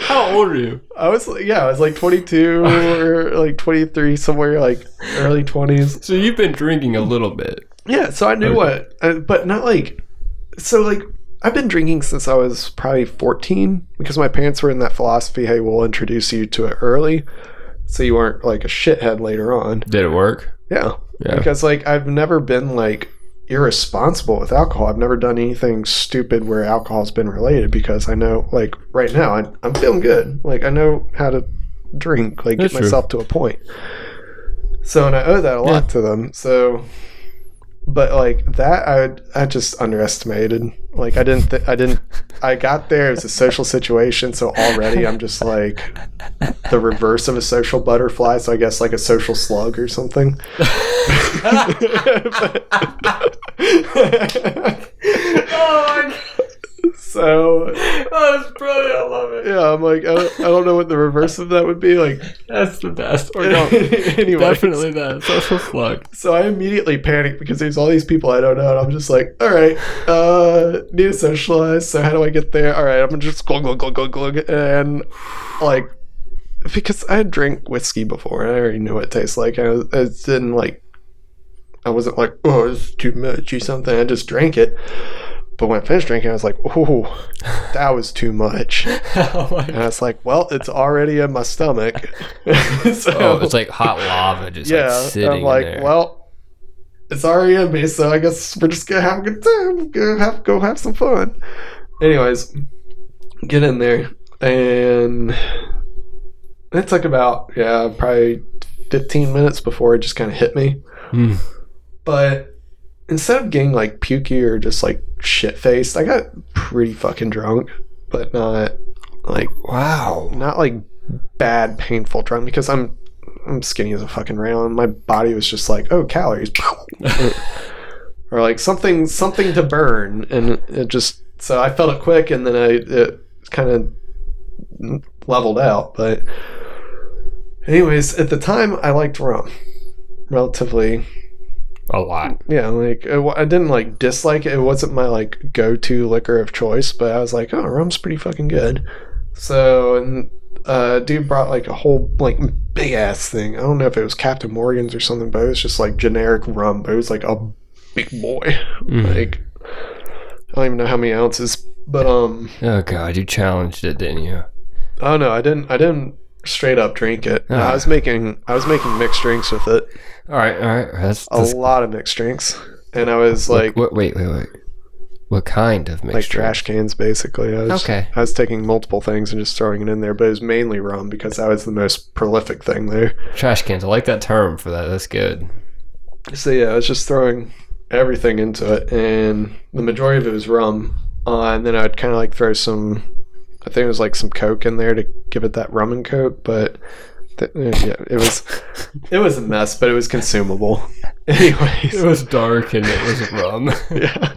How old are you? i was yeah i was like 22 or like 23 somewhere like early 20s So you've been drinking a little bit. Yeah, so I knew what, uh, but not like, so like, I've been drinking since I was probably 14 because my parents were in that philosophy hey, we'll introduce you to it early so you aren't like a shithead later on. Did it work? Yeah. Yeah. Because like, I've never been like irresponsible with alcohol. I've never done anything stupid where alcohol's been related because I know, like, right now, I'm, I'm feeling good. Like, I know how to drink, like, That's get true. myself to a point. So, and I owe that a lot to them. So, but like that, I I just underestimated. Like I didn't, th- I didn't. I got there. It was a social situation, so already I'm just like the reverse of a social butterfly. So I guess like a social slug or something. *laughs* *laughs* Oh so Oh, that's brilliant. I love it. yeah, I'm like I don't, I don't know what the reverse of that would be. Like That's the best. *laughs* Or no, anyway, definitely that. Social slug. So I immediately panic because there's all these people I don't know, and I'm just like, all right, uh, need to socialize. So how do I get there? All right, I'm gonna just glug glug glug glug glug, and like, because I had drank whiskey before, and I already knew what it tastes like. I, I didn't like, I wasn't like, oh, it's too much or something. I just drank it. But when I finished drinking, I was like, oh, that was too much. *laughs* oh my And I was like, well, it's already in my stomach. *laughs* so, Oh, it's like hot lava just yeah, like sitting I'm like, there. well, it's already in me, so I guess we're just gonna have a good time. Gonna have go have some fun. Anyways, get in there, and it took about yeah, probably 15 minutes before it just kind of hit me. Hmm. But instead of getting like pukey or just like shit faced, I got pretty fucking drunk, but not like wow. not like bad painful drunk because I'm I'm skinny as a fucking rail and my body was just like oh calories *laughs* or like something something to burn and it just so I felt it quick and then I it kind of leveled out but anyways at the time I liked rum relatively A lot. yeah, like it, I didn't like dislike it. It wasn't my like go-to liquor of choice, but I was like, oh, rum's pretty fucking good. So, and uh, dude brought like a whole like big ass thing. I don't know if it was Captain Morgan's or something, but it was just like generic rum. But it was like a big boy. Mm. Like I don't even know how many ounces, but um, Oh god, you challenged it, didn't you? oh no, I didn't. I didn't straight up drink it. Ah. I was making I was making mixed drinks with it. All right, all right. That's, A lot of mixed drinks, and I was like. what, wait, wait, wait. What kind of mixture? like trash cans basically. I was, Okay. I was taking multiple things and just throwing it in there, but it was mainly rum because that was the most prolific thing there. Trash cans. I like that term for that. That's good. So yeah, I was just throwing everything into it, and the majority of it was rum. Uh, and then I'd kind of like throw some, I think it was like some Coke in there to give it that rum and Coke, but. th- yeah, it was, *laughs* it was a mess, but it was consumable. *laughs* Anyways, It was dark and it was rum. *laughs* yeah.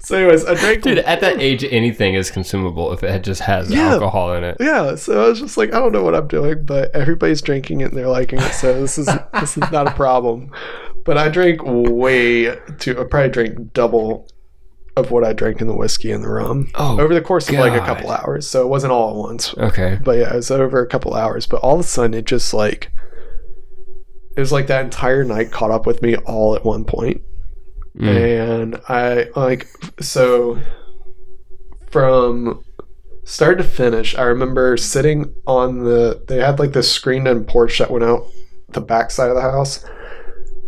so, anyways, I drank Dude, at that age, anything is consumable if it just has Yeah. alcohol in it. Yeah, so I was just like, I don't know what I'm doing, but everybody's drinking it and they're liking it, so this is this is not a problem. But I drank way too. I probably drank double of what I drank in the whiskey and the rum Oh, over the course of like a couple hours. So it wasn't all at once. Okay. But yeah, it was over a couple hours. But all of a sudden, it just like it was like that entire night caught up with me all at one point, Mm. and I like so from start to finish. I remember sitting on the they had like this screened-in porch that went out the back side of the house,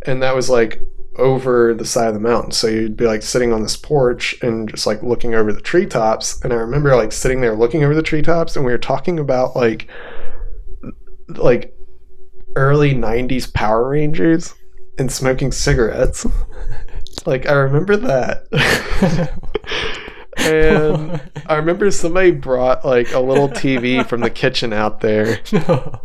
and that was like over the side of the mountain. So you'd be like sitting on this porch and just like looking over the treetops. And I remember like sitting there looking over the treetops, and we were talking about like like early 90s Power Rangers and smoking cigarettes. *laughs* like I remember that. *laughs* and I remember somebody brought like a little TV from the kitchen out there. *laughs*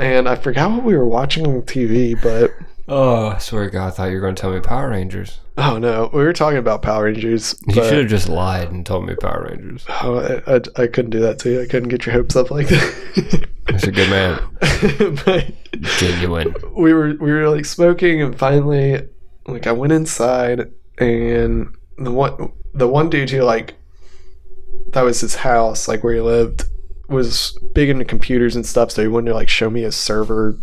And I forgot what we were watching on the TV, but oh, I swear to God, I thought you were going to tell me Power Rangers. oh no, we were talking about Power Rangers. You should have just lied and told me Power Rangers. Oh, I, I, I couldn't do that to you. I couldn't get your hopes up like that. That's a good man. *laughs* Genuine. we were we were like smoking, and finally, like I went inside, and the one the one dude who like that was his house, like where he lived, was big into computers and stuff. So he wanted to like show me his server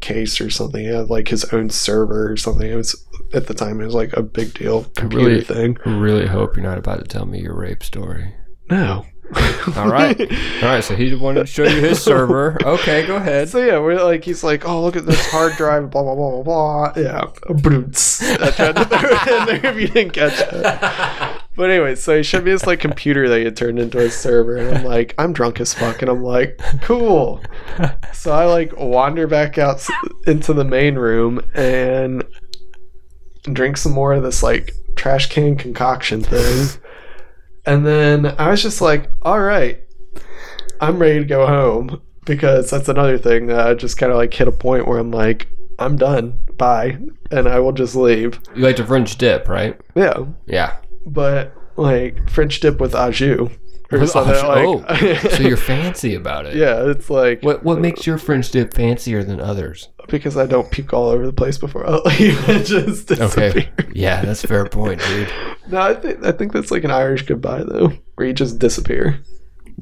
case or something. He had like his own server or something. It was at the time it was like a big deal computer really- thing. I really hope you're not about to tell me your rape story. No. All right. *laughs* All right. So he wanted to show you his server. Okay, go ahead. So yeah, we're like, he's like, oh, look at this hard drive, blah blah blah blah blah. Yeah, brutes. *laughs* I tried to throw it in there if you didn't catch it. *laughs* But anyway, so he showed me this like computer that he had turned into a server, and I'm like, I'm drunk as fuck, and I'm like, cool. So I like wander back out into the main room and drink some more of this like trash can concoction thing. And then I was just like, all right, I'm ready to go home because that's another thing that I just kind of like hit a point where I'm like, I'm done. Bye. And I will just leave. You like to French dip, right? Yeah. Yeah. But like French dip with au jus or With something. au Like, jus. Oh, *laughs* so you're fancy about it. yeah, it's like What What makes your French dip fancier than others? because I don't puke all over the place before I leave. *laughs* It just disappears. Okay. Yeah, that's a fair point, dude. *laughs* No, I think I think that's like an Irish goodbye though, where you just disappear.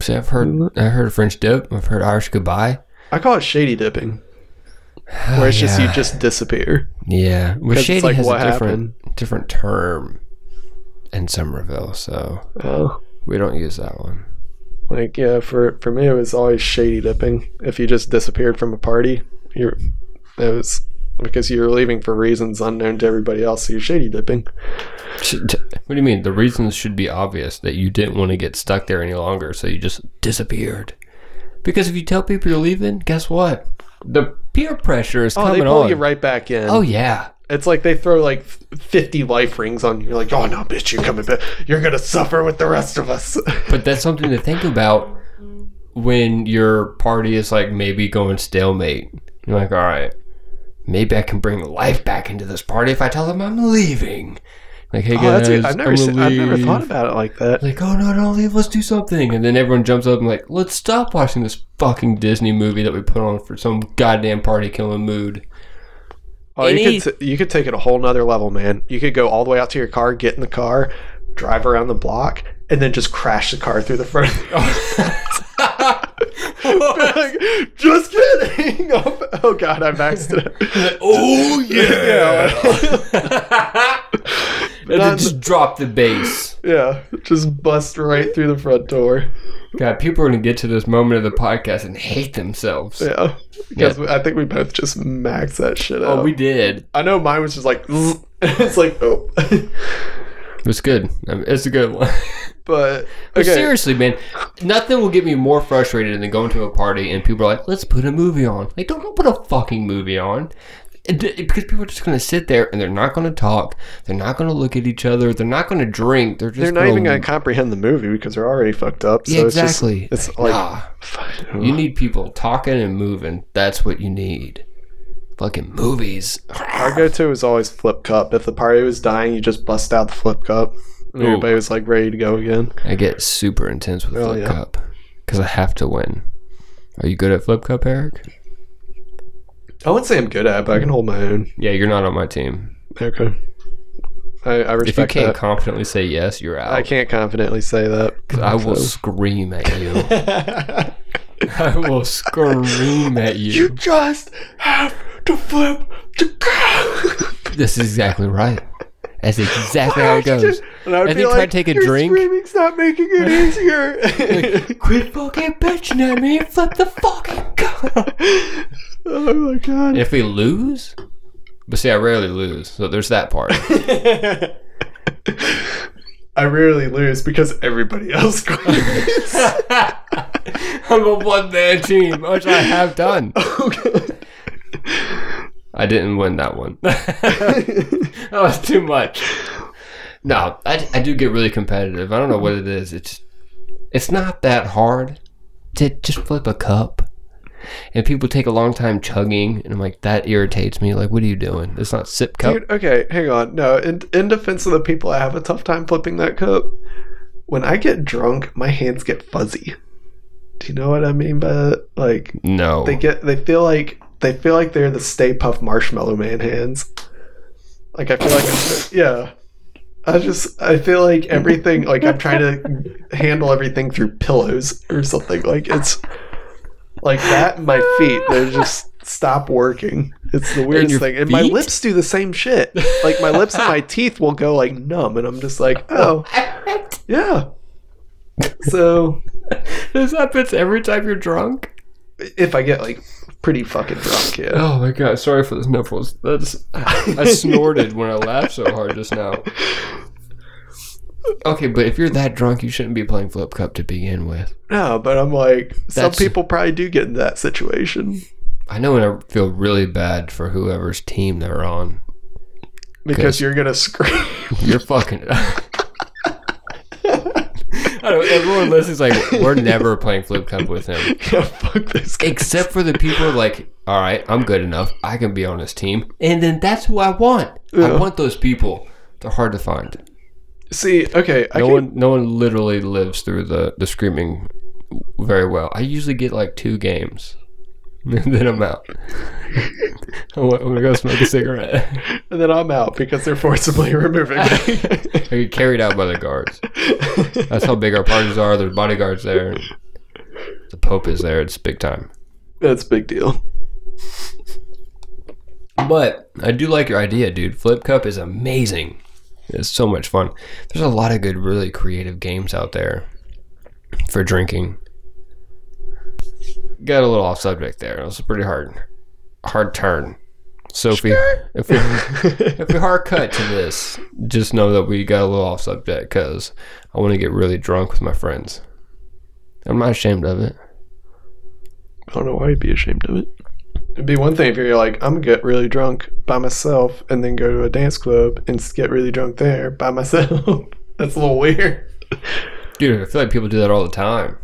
See, I've heard mm-hmm. I heard French dip. I've heard Irish goodbye. I call it shady dipping, where it's just you *sighs* just disappear. Yeah, well, shady like, has what a different different term in Somerville, so Oh. we don't use that one. Like yeah, for for me it was always shady dipping. If you just disappeared from a party, you're it was because you're leaving for reasons unknown to everybody else. So you're shady dipping. What do you mean? The reasons should be obvious that you didn't want to get stuck there any longer, so you just disappeared. Because if you tell people you're leaving, guess what? The peer pressure is Oh, coming they pull on. you right back in. Oh yeah, It's like they throw like fifty life rings on you. You're like, oh no, bitch, you're coming back. You're gonna suffer with the rest of us. *laughs* but that's something to think about when your party is like maybe going stalemate. You're like, all right, maybe I can bring life back into this party if I tell them I'm leaving. Like, hey oh, guys, I've never, I'm seen, gonna I've never thought about it like that. Like, oh no, don't leave. Let's do something. And then everyone jumps up and like, let's stop watching this fucking Disney movie that we put on for some goddamn party killing mood. Oh, you could t- you could take it a whole nother level, man. You could go all the way out to your car, get in the car, drive around the block, and then just crash the car through the front. *laughs* *laughs* like, just kidding. oh, *laughs* oh, God, I'm accident. *laughs* oh yeah, *laughs* And then just drop the bass. yeah, just bust right through the front door. God, people are gonna get to this moment of the podcast and hate themselves. Yeah, because I think we both just maxed that shit out. Oh, we did. I know mine was just like, it's like, oh, It was good. I mean, it's a good one. But But seriously, man, nothing will get me more frustrated than going to a party and people are like, "Let's put a movie on." Like, don't, don't put a fucking movie on. It- it- because people are just going to sit there and they're not going to talk. They're not going to look at each other. They're not going to drink. They're just They're not gonna, even gonna comprehend the movie because they're already fucked up. So Yeah, it's just- exactly. It's, like, Nah. You need people talking and moving. That's what you need. Fucking movies. Our go-to is always flip cup. If the party was dying, you just bust out the flip cup, and Ooh. everybody was like ready to go again. I get super intense with Oh, flip yeah. cup because I have to win. Are you good at flip cup, Eric? I wouldn't say I'm good at, it, but I can hold my own. Yeah, you're not on my team. Okay. I, I If you can't that. confidently say yes, you're out. I can't confidently say that. I will scream at you. *laughs* I will scream at you. you just have to flip the car. This is exactly right. That's exactly how it goes. And I would And be try to like, take a Your drink." Screaming's not making it easier. Quit fucking bitching at me and flip the fucking car. *laughs* oh my god. If we lose, but see, I rarely lose, so there's that part. *laughs* I rarely lose because everybody else *laughs* quits. I'm a one man team, which I have done. oh god. I didn't win that one. *laughs* *laughs* that was too much. No, I, I do get really competitive. I don't know what it is. It's it's not that hard to just flip a cup. And people take a long time chugging, and I'm like, that irritates me. Like, what are you doing? It's not sip cup. Dude, okay, hang on. No, in, in defense of the people I have a tough time flipping that cup, when I get drunk, my hands get fuzzy. Do you know what I mean by that? Like no. they get they feel like they feel like they're the Stay Puft Marshmallow Man hands. Like I feel like yeah. I just I feel like everything like I'm trying to handle everything through pillows or something. Like it's like that and my feet. They just stop working. It's the weirdest your thing. And my lips do the same shit. Like my lips and my teeth will go like numb and I'm just like, oh yeah. So *laughs* This happens every time you're drunk. if I get like pretty fucking drunk, yeah. Oh my god! Sorry for the sniffles. That's I snorted when I laughed so hard just now. Okay, but if you're that drunk, you shouldn't be playing flip cup to begin with. No, but I'm like, some That's- people probably do get in that situation I know, and I feel really bad for whoever's team they're on. because Because- you're gonna scream. You're fucking. *laughs* I don't. Everyone listens like we're never playing flip cup with him, *laughs* yeah, fuck this guy. except for the people like, all right, I'm good enough. I can be on his team, and then that's who I want. I want those people. They're hard to find. See, okay, I no can, one no one literally lives through the the screaming very well i usually get like two games and then i'm out. *laughs* I'm gonna go smoke a cigarette? And then I'm out because they're forcibly removing me. *laughs* i get carried out by the guards. That's how big our parties are. There's bodyguards there. The pope is there. It's big time. That's a big deal. but i do like your idea dude. Flip cup is amazing. It's so much fun. There's a lot of good really creative games out there for drinking got a little off subject there it was a pretty hard hard turn so if we if *laughs* we if we hard cut to this just know that we got a little off subject because i want to get really drunk with my friends i'm not ashamed of it I don't know why you'd be ashamed of it. It'd be one thing if you're like, I'm gonna get really drunk by myself and then go to a dance club and get really drunk there by *laughs* myself. That's a little weird. dude i feel like people do that all the time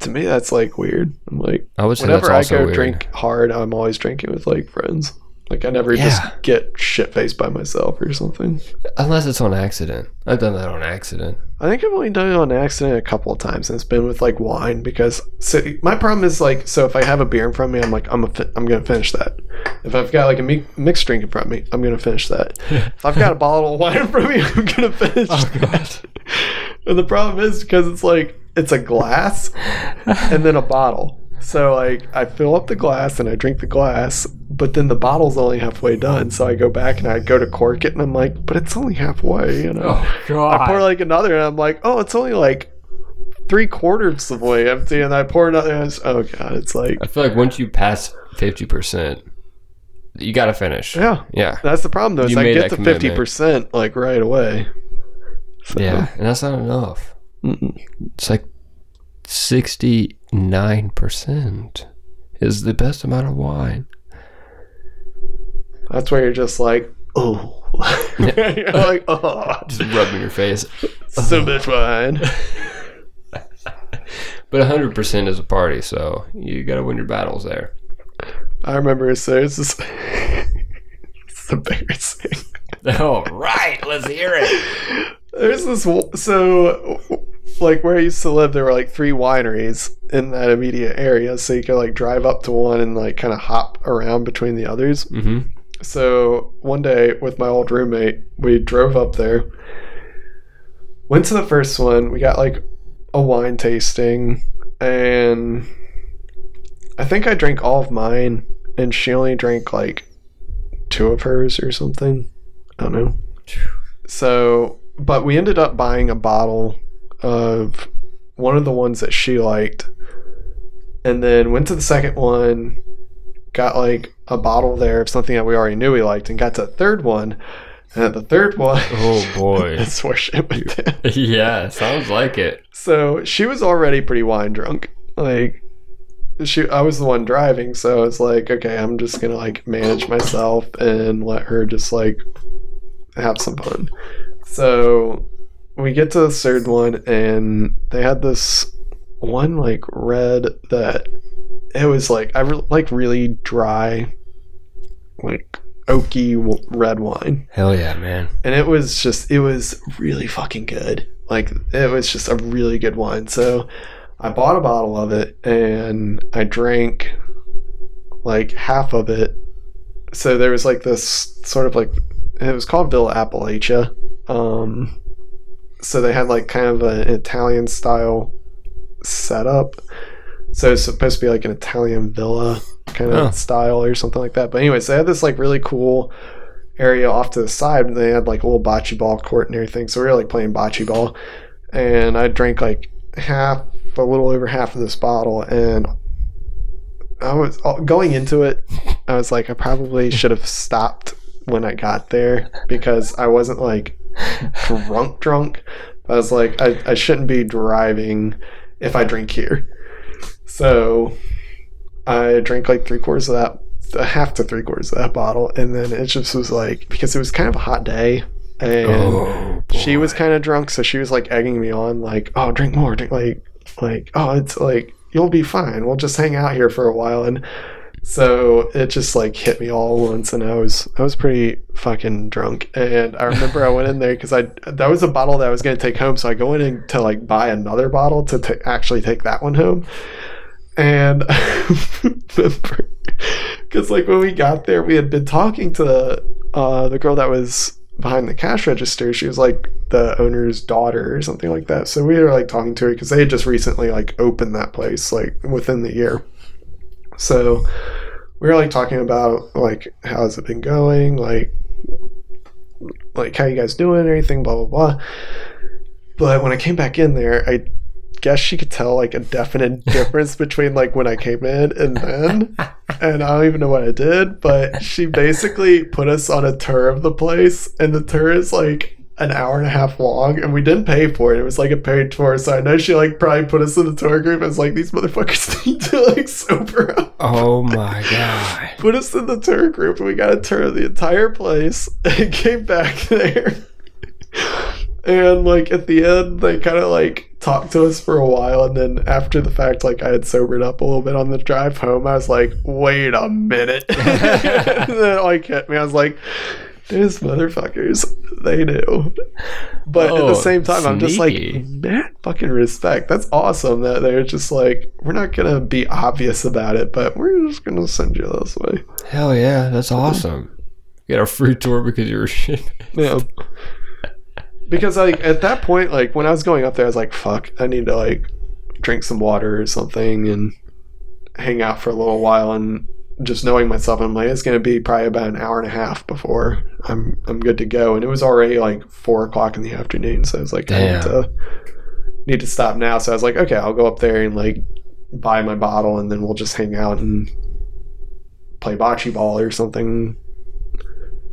To me, that's like weird. I'm like, i would whenever I go weird. drink hard, I'm always drinking with like friends. Like I never Yeah. just get shit faced by myself or something. unless it's on accident i've done that on accident I think I've only done it on accident a couple of times, and it's been with like wine because so my problem is like so if I have a beer in front of me, I'm like I'm a I'm gonna finish that. If I've got like a mi- mixed drink in front of me, I'm gonna finish that. if I've got a bottle of *laughs* wine in front of me, I'm gonna finish oh, that. *laughs* And the problem is because it's like it's a glass and then a bottle. So like I fill up the glass and I drink the glass, but then the bottle's only halfway done. So I go back and I go to cork it and I'm like, but it's only halfway, you know. Oh, God I pour like another, and I'm like, oh, it's only like three quarters of the way empty, and I pour another. And it's, oh god, it's like, I feel like once you pass fifty percent, you gotta finish. yeah, Yeah. that's the problem though. Is You I made get to fifty percent like right away. So, Yeah, and that's not enough. It's like sixty nine percent is the best amount of wine. that's where you're just like, oh, *laughs* *laughs* you're like, oh, Just rubbing your face. so much wine. *laughs* But hundred percent is a party, so you gotta win your battles there. I remember so it's just. it's embarrassing. All right, let's hear it. There's this so like where I used to live, there were like three wineries in that immediate area, so you could like drive up to one and like kind of hop around between the others. Mm-hmm. So one day with my old roommate, we drove up there. Went to the first one. We got like a wine tasting, and I think I drank all of mine, and she only drank like two of hers or something. I don't know. So, but we ended up buying a bottle of one of the ones that she liked, and then went to the second one, got like a bottle there of something that we already knew we liked, and got to the third one. And at the third one, Oh *laughs* boy. *laughs* that's where shit went down. *laughs* yeah, sounds like it. So she was already pretty wine drunk. Like she I was the one driving, so it's like, okay, I'm just gonna like manage myself and let her just like have some fun. So we get to the third one and they had this one like red that it was like I re- like really dry like oaky w- red wine. Hell yeah, man. and it was just it was really fucking good. Like it was just a really good wine. So i bought a bottle of it and i drank like half of it. So there was like this sort of like it was called Villa Appalaccia. Um so they had like kind of an italian style setup. So it's supposed to be like an italian villa kind of Oh. style or something like that. But anyways they had this like really cool area off to the side and they had like a little bocce ball court and everything. So we were like playing bocce ball. And i drank like half a little over half of this bottle and i was uh, going into it i was like i probably should have stopped when i got there because i wasn't like *laughs* drunk drunk. I was like i, I shouldn't be driving if i drink here. So i drank like three quarters of that a half to three quarters of that bottle and then it just was like because it was kind of a hot day and Oh, she was kind of drunk so she was like egging me on like oh drink more drink like like oh it's like you'll be fine. We'll just hang out here for a while and so it just like hit me all at once and i was i was pretty fucking drunk. And i remember i went in there because i that was a bottle that i was going to take home so i go in and to like buy another bottle to ta actually take that one home. And *laughs* because like when we got there we had been talking to the uh the girl that was behind the cash register. She was like the owner's daughter or something like that. So we were like talking to her because they had just recently like opened that place like within the year so we were like talking about like how's it been going? Like like how you guys doing? And everything blah blah blah. But when i came back in there i guess she could tell like a definite *laughs* difference between like when i came in and then. *laughs* And i don't even know what i did but she basically put us on a tour of the place and the tour is like an hour and a half long and we didn't pay for it. It was like a paid tour so i know she like probably put us in the tour group and was like these motherfuckers *laughs* need to like sober up. Oh my god. *laughs* put us in the tour group and we got a tour of the entire place *laughs* and came back there. And like at the end they kind of like talked to us for a while and then after the fact like i had sobered up a little bit on the drive home i was like wait a minute. And then it like hit me. I was like these motherfuckers they knew but at Oh, the same time i'm just like sneaky. man fucking respect that's awesome that they're just like we're not gonna be obvious about it but we're just gonna send you this way Hell yeah, that's awesome. You got a free tour because you were shit. Yeah. Because like at that point, like when I was going up there, I was like, "Fuck, I need to like drink some water or something and hang out for a little while." And just knowing myself, I'm like, it's gonna be probably about an hour and a half before I'm I'm good to go. And it was already like four o'clock in the afternoon, so I was like, I need to need to stop now. So I was like, okay, I'll go up there and like buy my bottle, and then we'll just hang out and play bocce ball or something.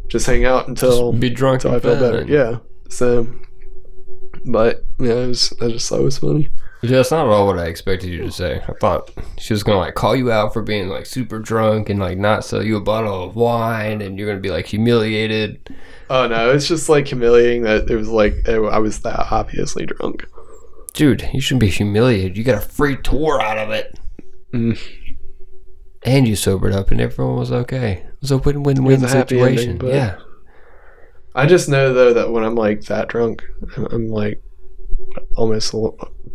Just hang out until Be drunk until I feel better. Yeah. So, but yeah, it was. I just thought it was funny. Yeah, that's not at all what I expected you to say. I thought she was gonna like call you out for being like super drunk and like not sell you a bottle of wine, and you're gonna be like humiliated. Oh no, it's just like humiliating that it was like it, I was that obviously drunk. Dude, you shouldn't be humiliated. You got a free tour out of it. Mm. And you sobered up and everyone was okay. It was a win-win-win situation. ending, yeah. I just know though that when I'm like that drunk, I'm like almost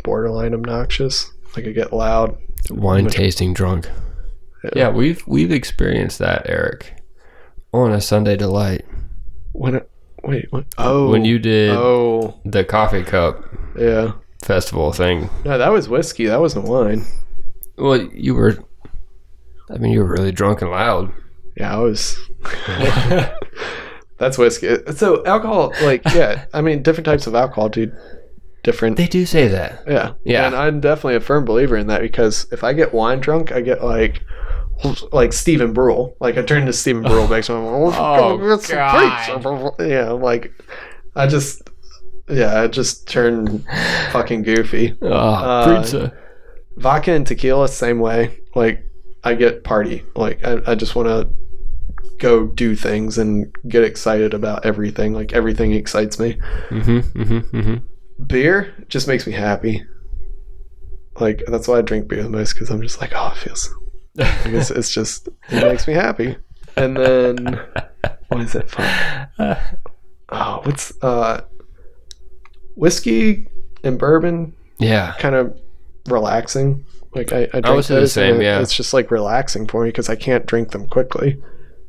borderline obnoxious. Like I get loud. Wine tasting drunk. Yeah, we've we've experienced that, Eric. on a Sunday delight When it, wait, what? Oh, when you did Oh, the coffee cup yeah. festival thing. No, that was whiskey. That wasn't wine. Well, you were. I mean, you were really drunk and loud. Yeah, I was. *laughs* *laughs* That's whiskey. So alcohol, like, yeah. I mean, different types of alcohol do different. They do say that. Yeah, Yeah. And I'm definitely a firm believer in that because if I get wine drunk, I get like. Like Stephen Brule, like I turn to Stephen Brule *laughs* next time. Oh, God! Yeah, I'm like, I just, yeah, I just turn fucking goofy. Oh, Uh, pizza. vodka and tequila same way like i get party like i, I just want to go do things and get excited about everything like everything excites me Mm-hmm. Mm-hmm. Mm-hmm. Beer just makes me happy like that's why i drink beer the most because i'm just like oh it feels like it's, it's just it makes me happy and then what is it fun oh what's uh whiskey and bourbon Yeah. kind of relaxing. Like I, I drink say the same, yeah. It's just like relaxing for me because I can't drink them quickly.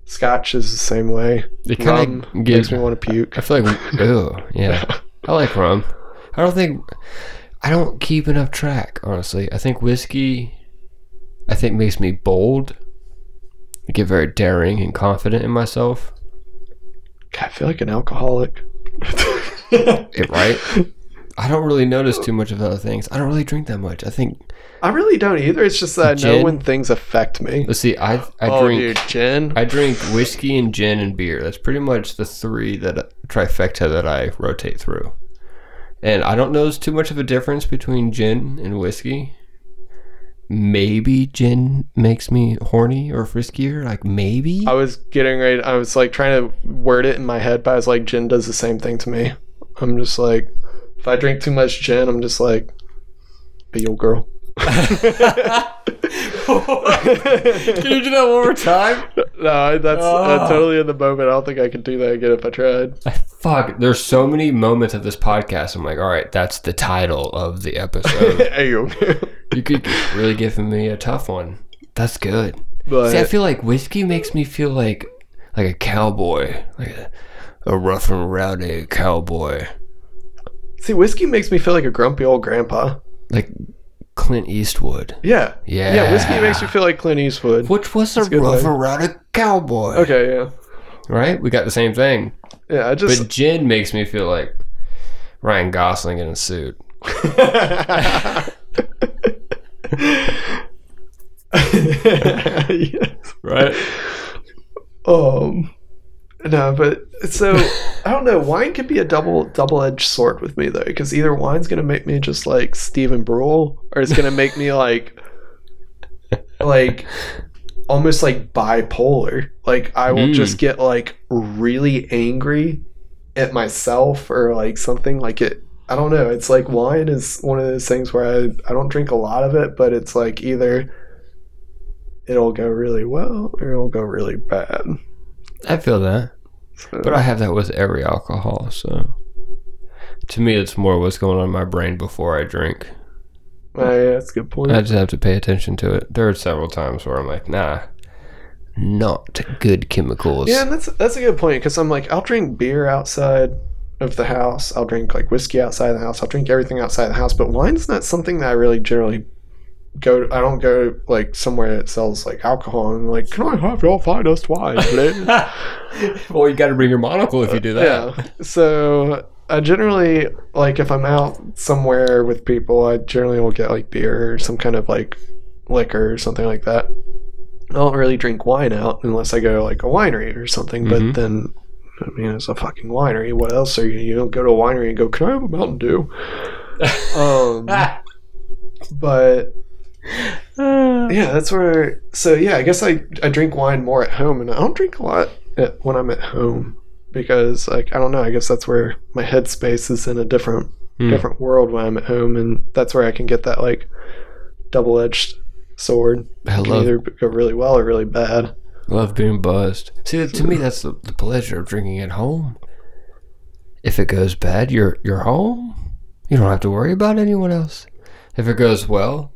Scotch is the same way. It kind of gives makes me want to puke. I feel like, *laughs* ew, yeah. I like rum. I don't think, I don't keep enough track, honestly. I think whiskey, I think makes me bold. I get very daring and confident in myself. I feel like an alcoholic. *laughs* It, right? I don't really notice too much of other things. I don't really drink that much. I think, I really don't either. It's just that I know when things affect me. let's see, I, I oh, drink, dude, gin. I drink whiskey and gin and beer. That's pretty much the three that trifecta that I rotate through. And I don't notice too much of a difference between gin and whiskey. Maybe gin makes me horny or friskier. Like maybe. I was getting ready. I was like trying to word it in my head, but I was like, gin does the same thing to me. I'm just like, if I drink too much gin, I'm just like, be your girl. *laughs* Can you do that one more time? No, that's uh, Oh. totally in the moment. I don't think I could do that again if I tried. Fuck. There's so many moments of this podcast. I'm like, all right, that's the title of the episode. *laughs* You. you could really give me a tough one. That's good. but See, I feel like whiskey makes me feel like like a cowboy, like a, a rough and rowdy cowboy, see, whiskey makes me feel like a grumpy old grandpa. like Clint Eastwood, Yeah, Yeah. yeah. Whiskey makes me feel like Clint Eastwood. which was a rough and cowboy. Okay, yeah, right? We got the same thing, yeah. I just but gin makes me feel like Ryan Gosling in a suit. *laughs* yes. Right? Um, no, but so I don't know. Wine could be a double double edged sword with me though, because either wine's gonna make me just like Stephen Brule, or it's gonna make me like *laughs* like almost like bipolar. Like I will Mm. just get like really angry at myself or like something like it. I don't know. It's like wine is one of those things where I I don't drink a lot of it, but it's like either it'll go really well or it'll go really bad. I feel that. So- But I have that with every alcohol, so to me it's more what's going on in my brain before I drink. Oh, yeah, that's a good point. I just have to pay attention to it. There are several times where I'm like, nah, not good chemicals. yeah, and that's that's a good point because I'm like, I'll drink beer outside of the house. I'll drink like whiskey outside the house. I'll drink everything outside the house. But wine's not something that I really generally go. I don't go like somewhere that sells like alcohol and like, can I have your finest wine, please? *laughs* *laughs* well, you got to bring your monocle if you do that. yeah. So I generally like if I'm out somewhere with people, I generally will get like beer or some kind of like liquor or something like that. I don't really drink wine out unless I go like a winery or something. Mhm. But then, I mean, it's a fucking winery. What else are you? You don't go to a winery and go, "Can I have a Mountain Dew?" *laughs* um, but *laughs* yeah, that's where. So yeah, I guess I I drink wine more at home, and I don't drink a lot at, when I'm at home because like I don't know. I guess that's where my headspace is in a different Hmm. different world when I'm at home, and that's where I can get that like double edged sword. I It can either go really well or really bad. love being buzzed. See, to me, that's the, the pleasure of drinking at home. If it goes bad, you're you're home. You don't have to worry about anyone else. If it goes well,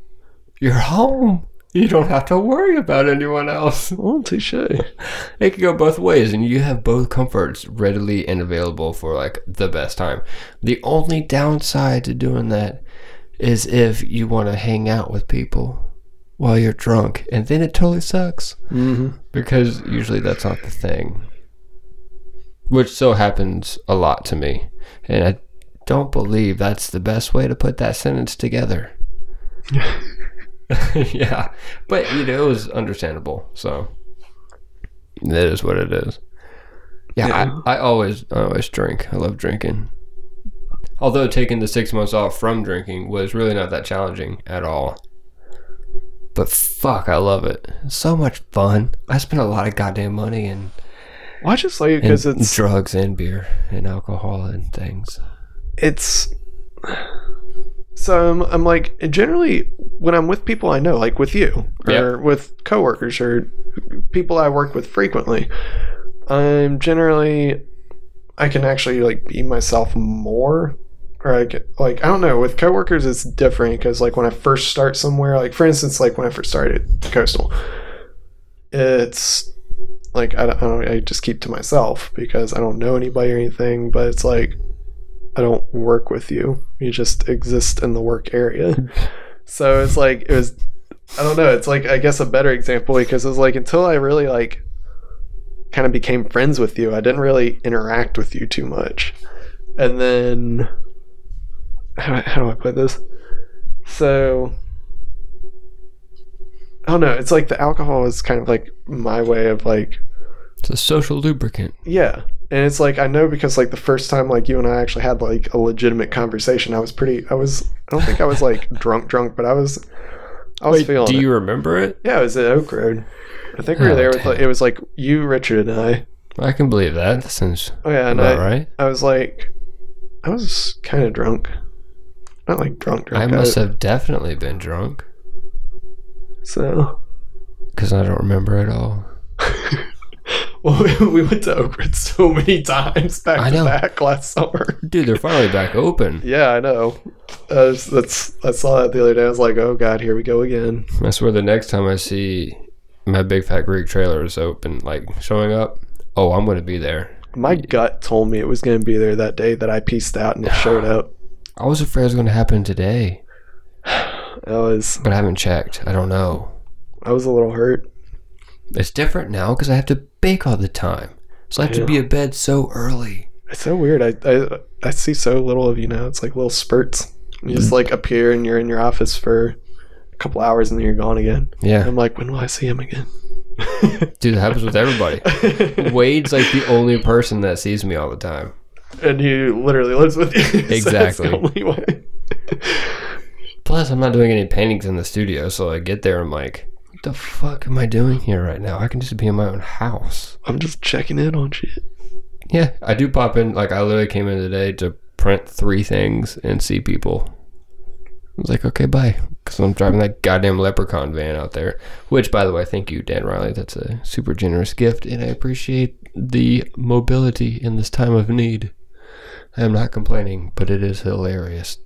you're home. You don't have to worry about anyone else. Well, *laughs* touche. It can go both ways, and you have both comforts readily and available for like the best time. The only downside to doing that is if you want to hang out with people while you're drunk, and then it totally sucks Mm-hmm. because usually that's not the thing. Which so happens a lot to me, and I don't believe that's the best way to put that sentence together. *laughs* *laughs* yeah, but you know it was understandable, so that is what it is. Yeah, Yeah. I, I always I always drink. I love drinking. Although taking the six months off from drinking was really not that challenging at all. But fuck, I love it. It's so much fun. I spend a lot of goddamn money and, Well, I just like it because it's drugs and beer and alcohol and things. it's so I'm, I'm like generally when I'm with people I know, like with you or Yeah. with coworkers or people I work with frequently, I'm generally I can actually like be myself more. Or I get, like I don't know with coworkers it's different because like when I first start somewhere like for instance like when I first started Coastal, it's like I don't, I don't I just keep to myself because I don't know anybody or anything. But it's like I don't work with you. You just exist in the work area. so it's like it was I don't know, it's like I guess a better example because it was like until I really like kind of became friends with you, I didn't really interact with you too much. And then how, how do I put this? So I don't know, it's like the alcohol is kind of like my way of like It's a social lubricant. yeah. And it's like I know because like the first time like you and I actually had like a legitimate conversation, I was pretty I was I don't think I was like *laughs* drunk drunk, but I was I was feeling do it. you remember it? Yeah, it was at Oak Road. I think we were Oh, there with like, it was like you, Richard, and I. I can believe that. That sounds Oh yeah, and I, right. I was like I was kind of drunk. Not like drunk drunk. I must have definitely been drunk so because I don't remember at all. *laughs* we, *laughs* we went to Oak Road so many times back I to know. back last summer. Dude, they're finally back open. Yeah, I know. Uh, that's I saw that the other day. I was like, oh god, here we go again. I swear the next time I see my Big Fat Greek trailer is open, like showing up, oh, I'm going to be there. My gut told me it was going to be there that day that I pieced out and it *sighs* showed up. I was afraid it was going to happen today, *sighs* I was but I haven't checked. I don't know. I was a little hurt. It's different now because I have to bake all the time. So I have to be in bed so early. It's so weird. I, I I see so little of you now. It's like little spurts. You just mm. like appear and you're in your office for a couple hours and then you're gone again. Yeah. I'm like, when will I see him again? *laughs* Dude, that happens with everybody. *laughs* Wade's like the only person that sees me all the time. and he literally lives with you. *laughs* so Exactly. way. Plus, I'm not doing any paintings in the studio, so I get there, I'm like, what the fuck am I doing here right now? I can just be in my own house. I'm just checking in on shit. Yeah, I do pop in. Like, I literally came in today to print three things and see people. I was like, okay, bye. Because I'm driving that goddamn leprechaun van out there. Which, by the way, thank you, Dan Riley. That's a super generous gift, and I appreciate the mobility in this time of need. I am not complaining, but it is hilarious.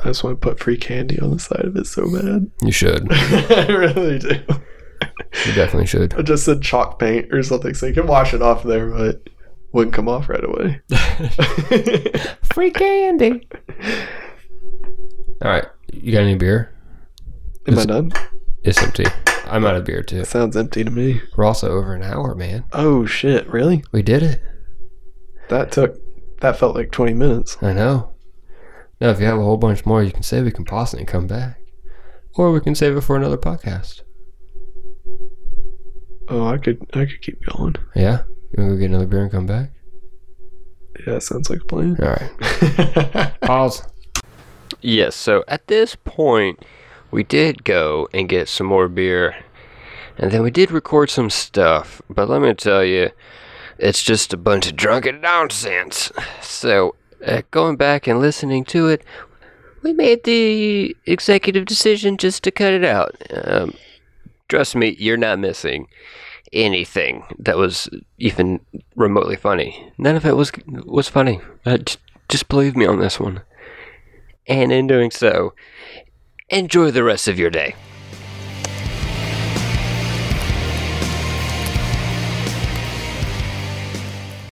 I just want to put free candy on the side of it so bad. You should. *laughs* I really do. You definitely should. I just said chalk paint or something so you can wash it off there, but wouldn't come off right away. *laughs* Free candy. *laughs* All right, you got any beer? Am I done? It's empty. I'm out of beer too. Sounds empty to me. We're also over an hour, man. Oh shit, really? We did it. That took that felt like 20 minutes. I know. Now, if you have a whole bunch more, you can save. We can pause it and come back, or we can save it for another podcast. Oh, I could I could keep going. Yeah, you want to go get another beer and come back? Yeah, sounds like a plan. All right. *laughs* Pause. Yes, so at this point, we did go and get some more beer. And then we did record some stuff. But let me tell you, it's just a bunch of drunken nonsense. So, uh, going back and listening to it, we made the executive decision just to cut it out. Um, trust me, you're not missing anything that was even remotely funny. None of it was was funny. Uh, just believe me on this one. And in doing so, Enjoy the rest of your day.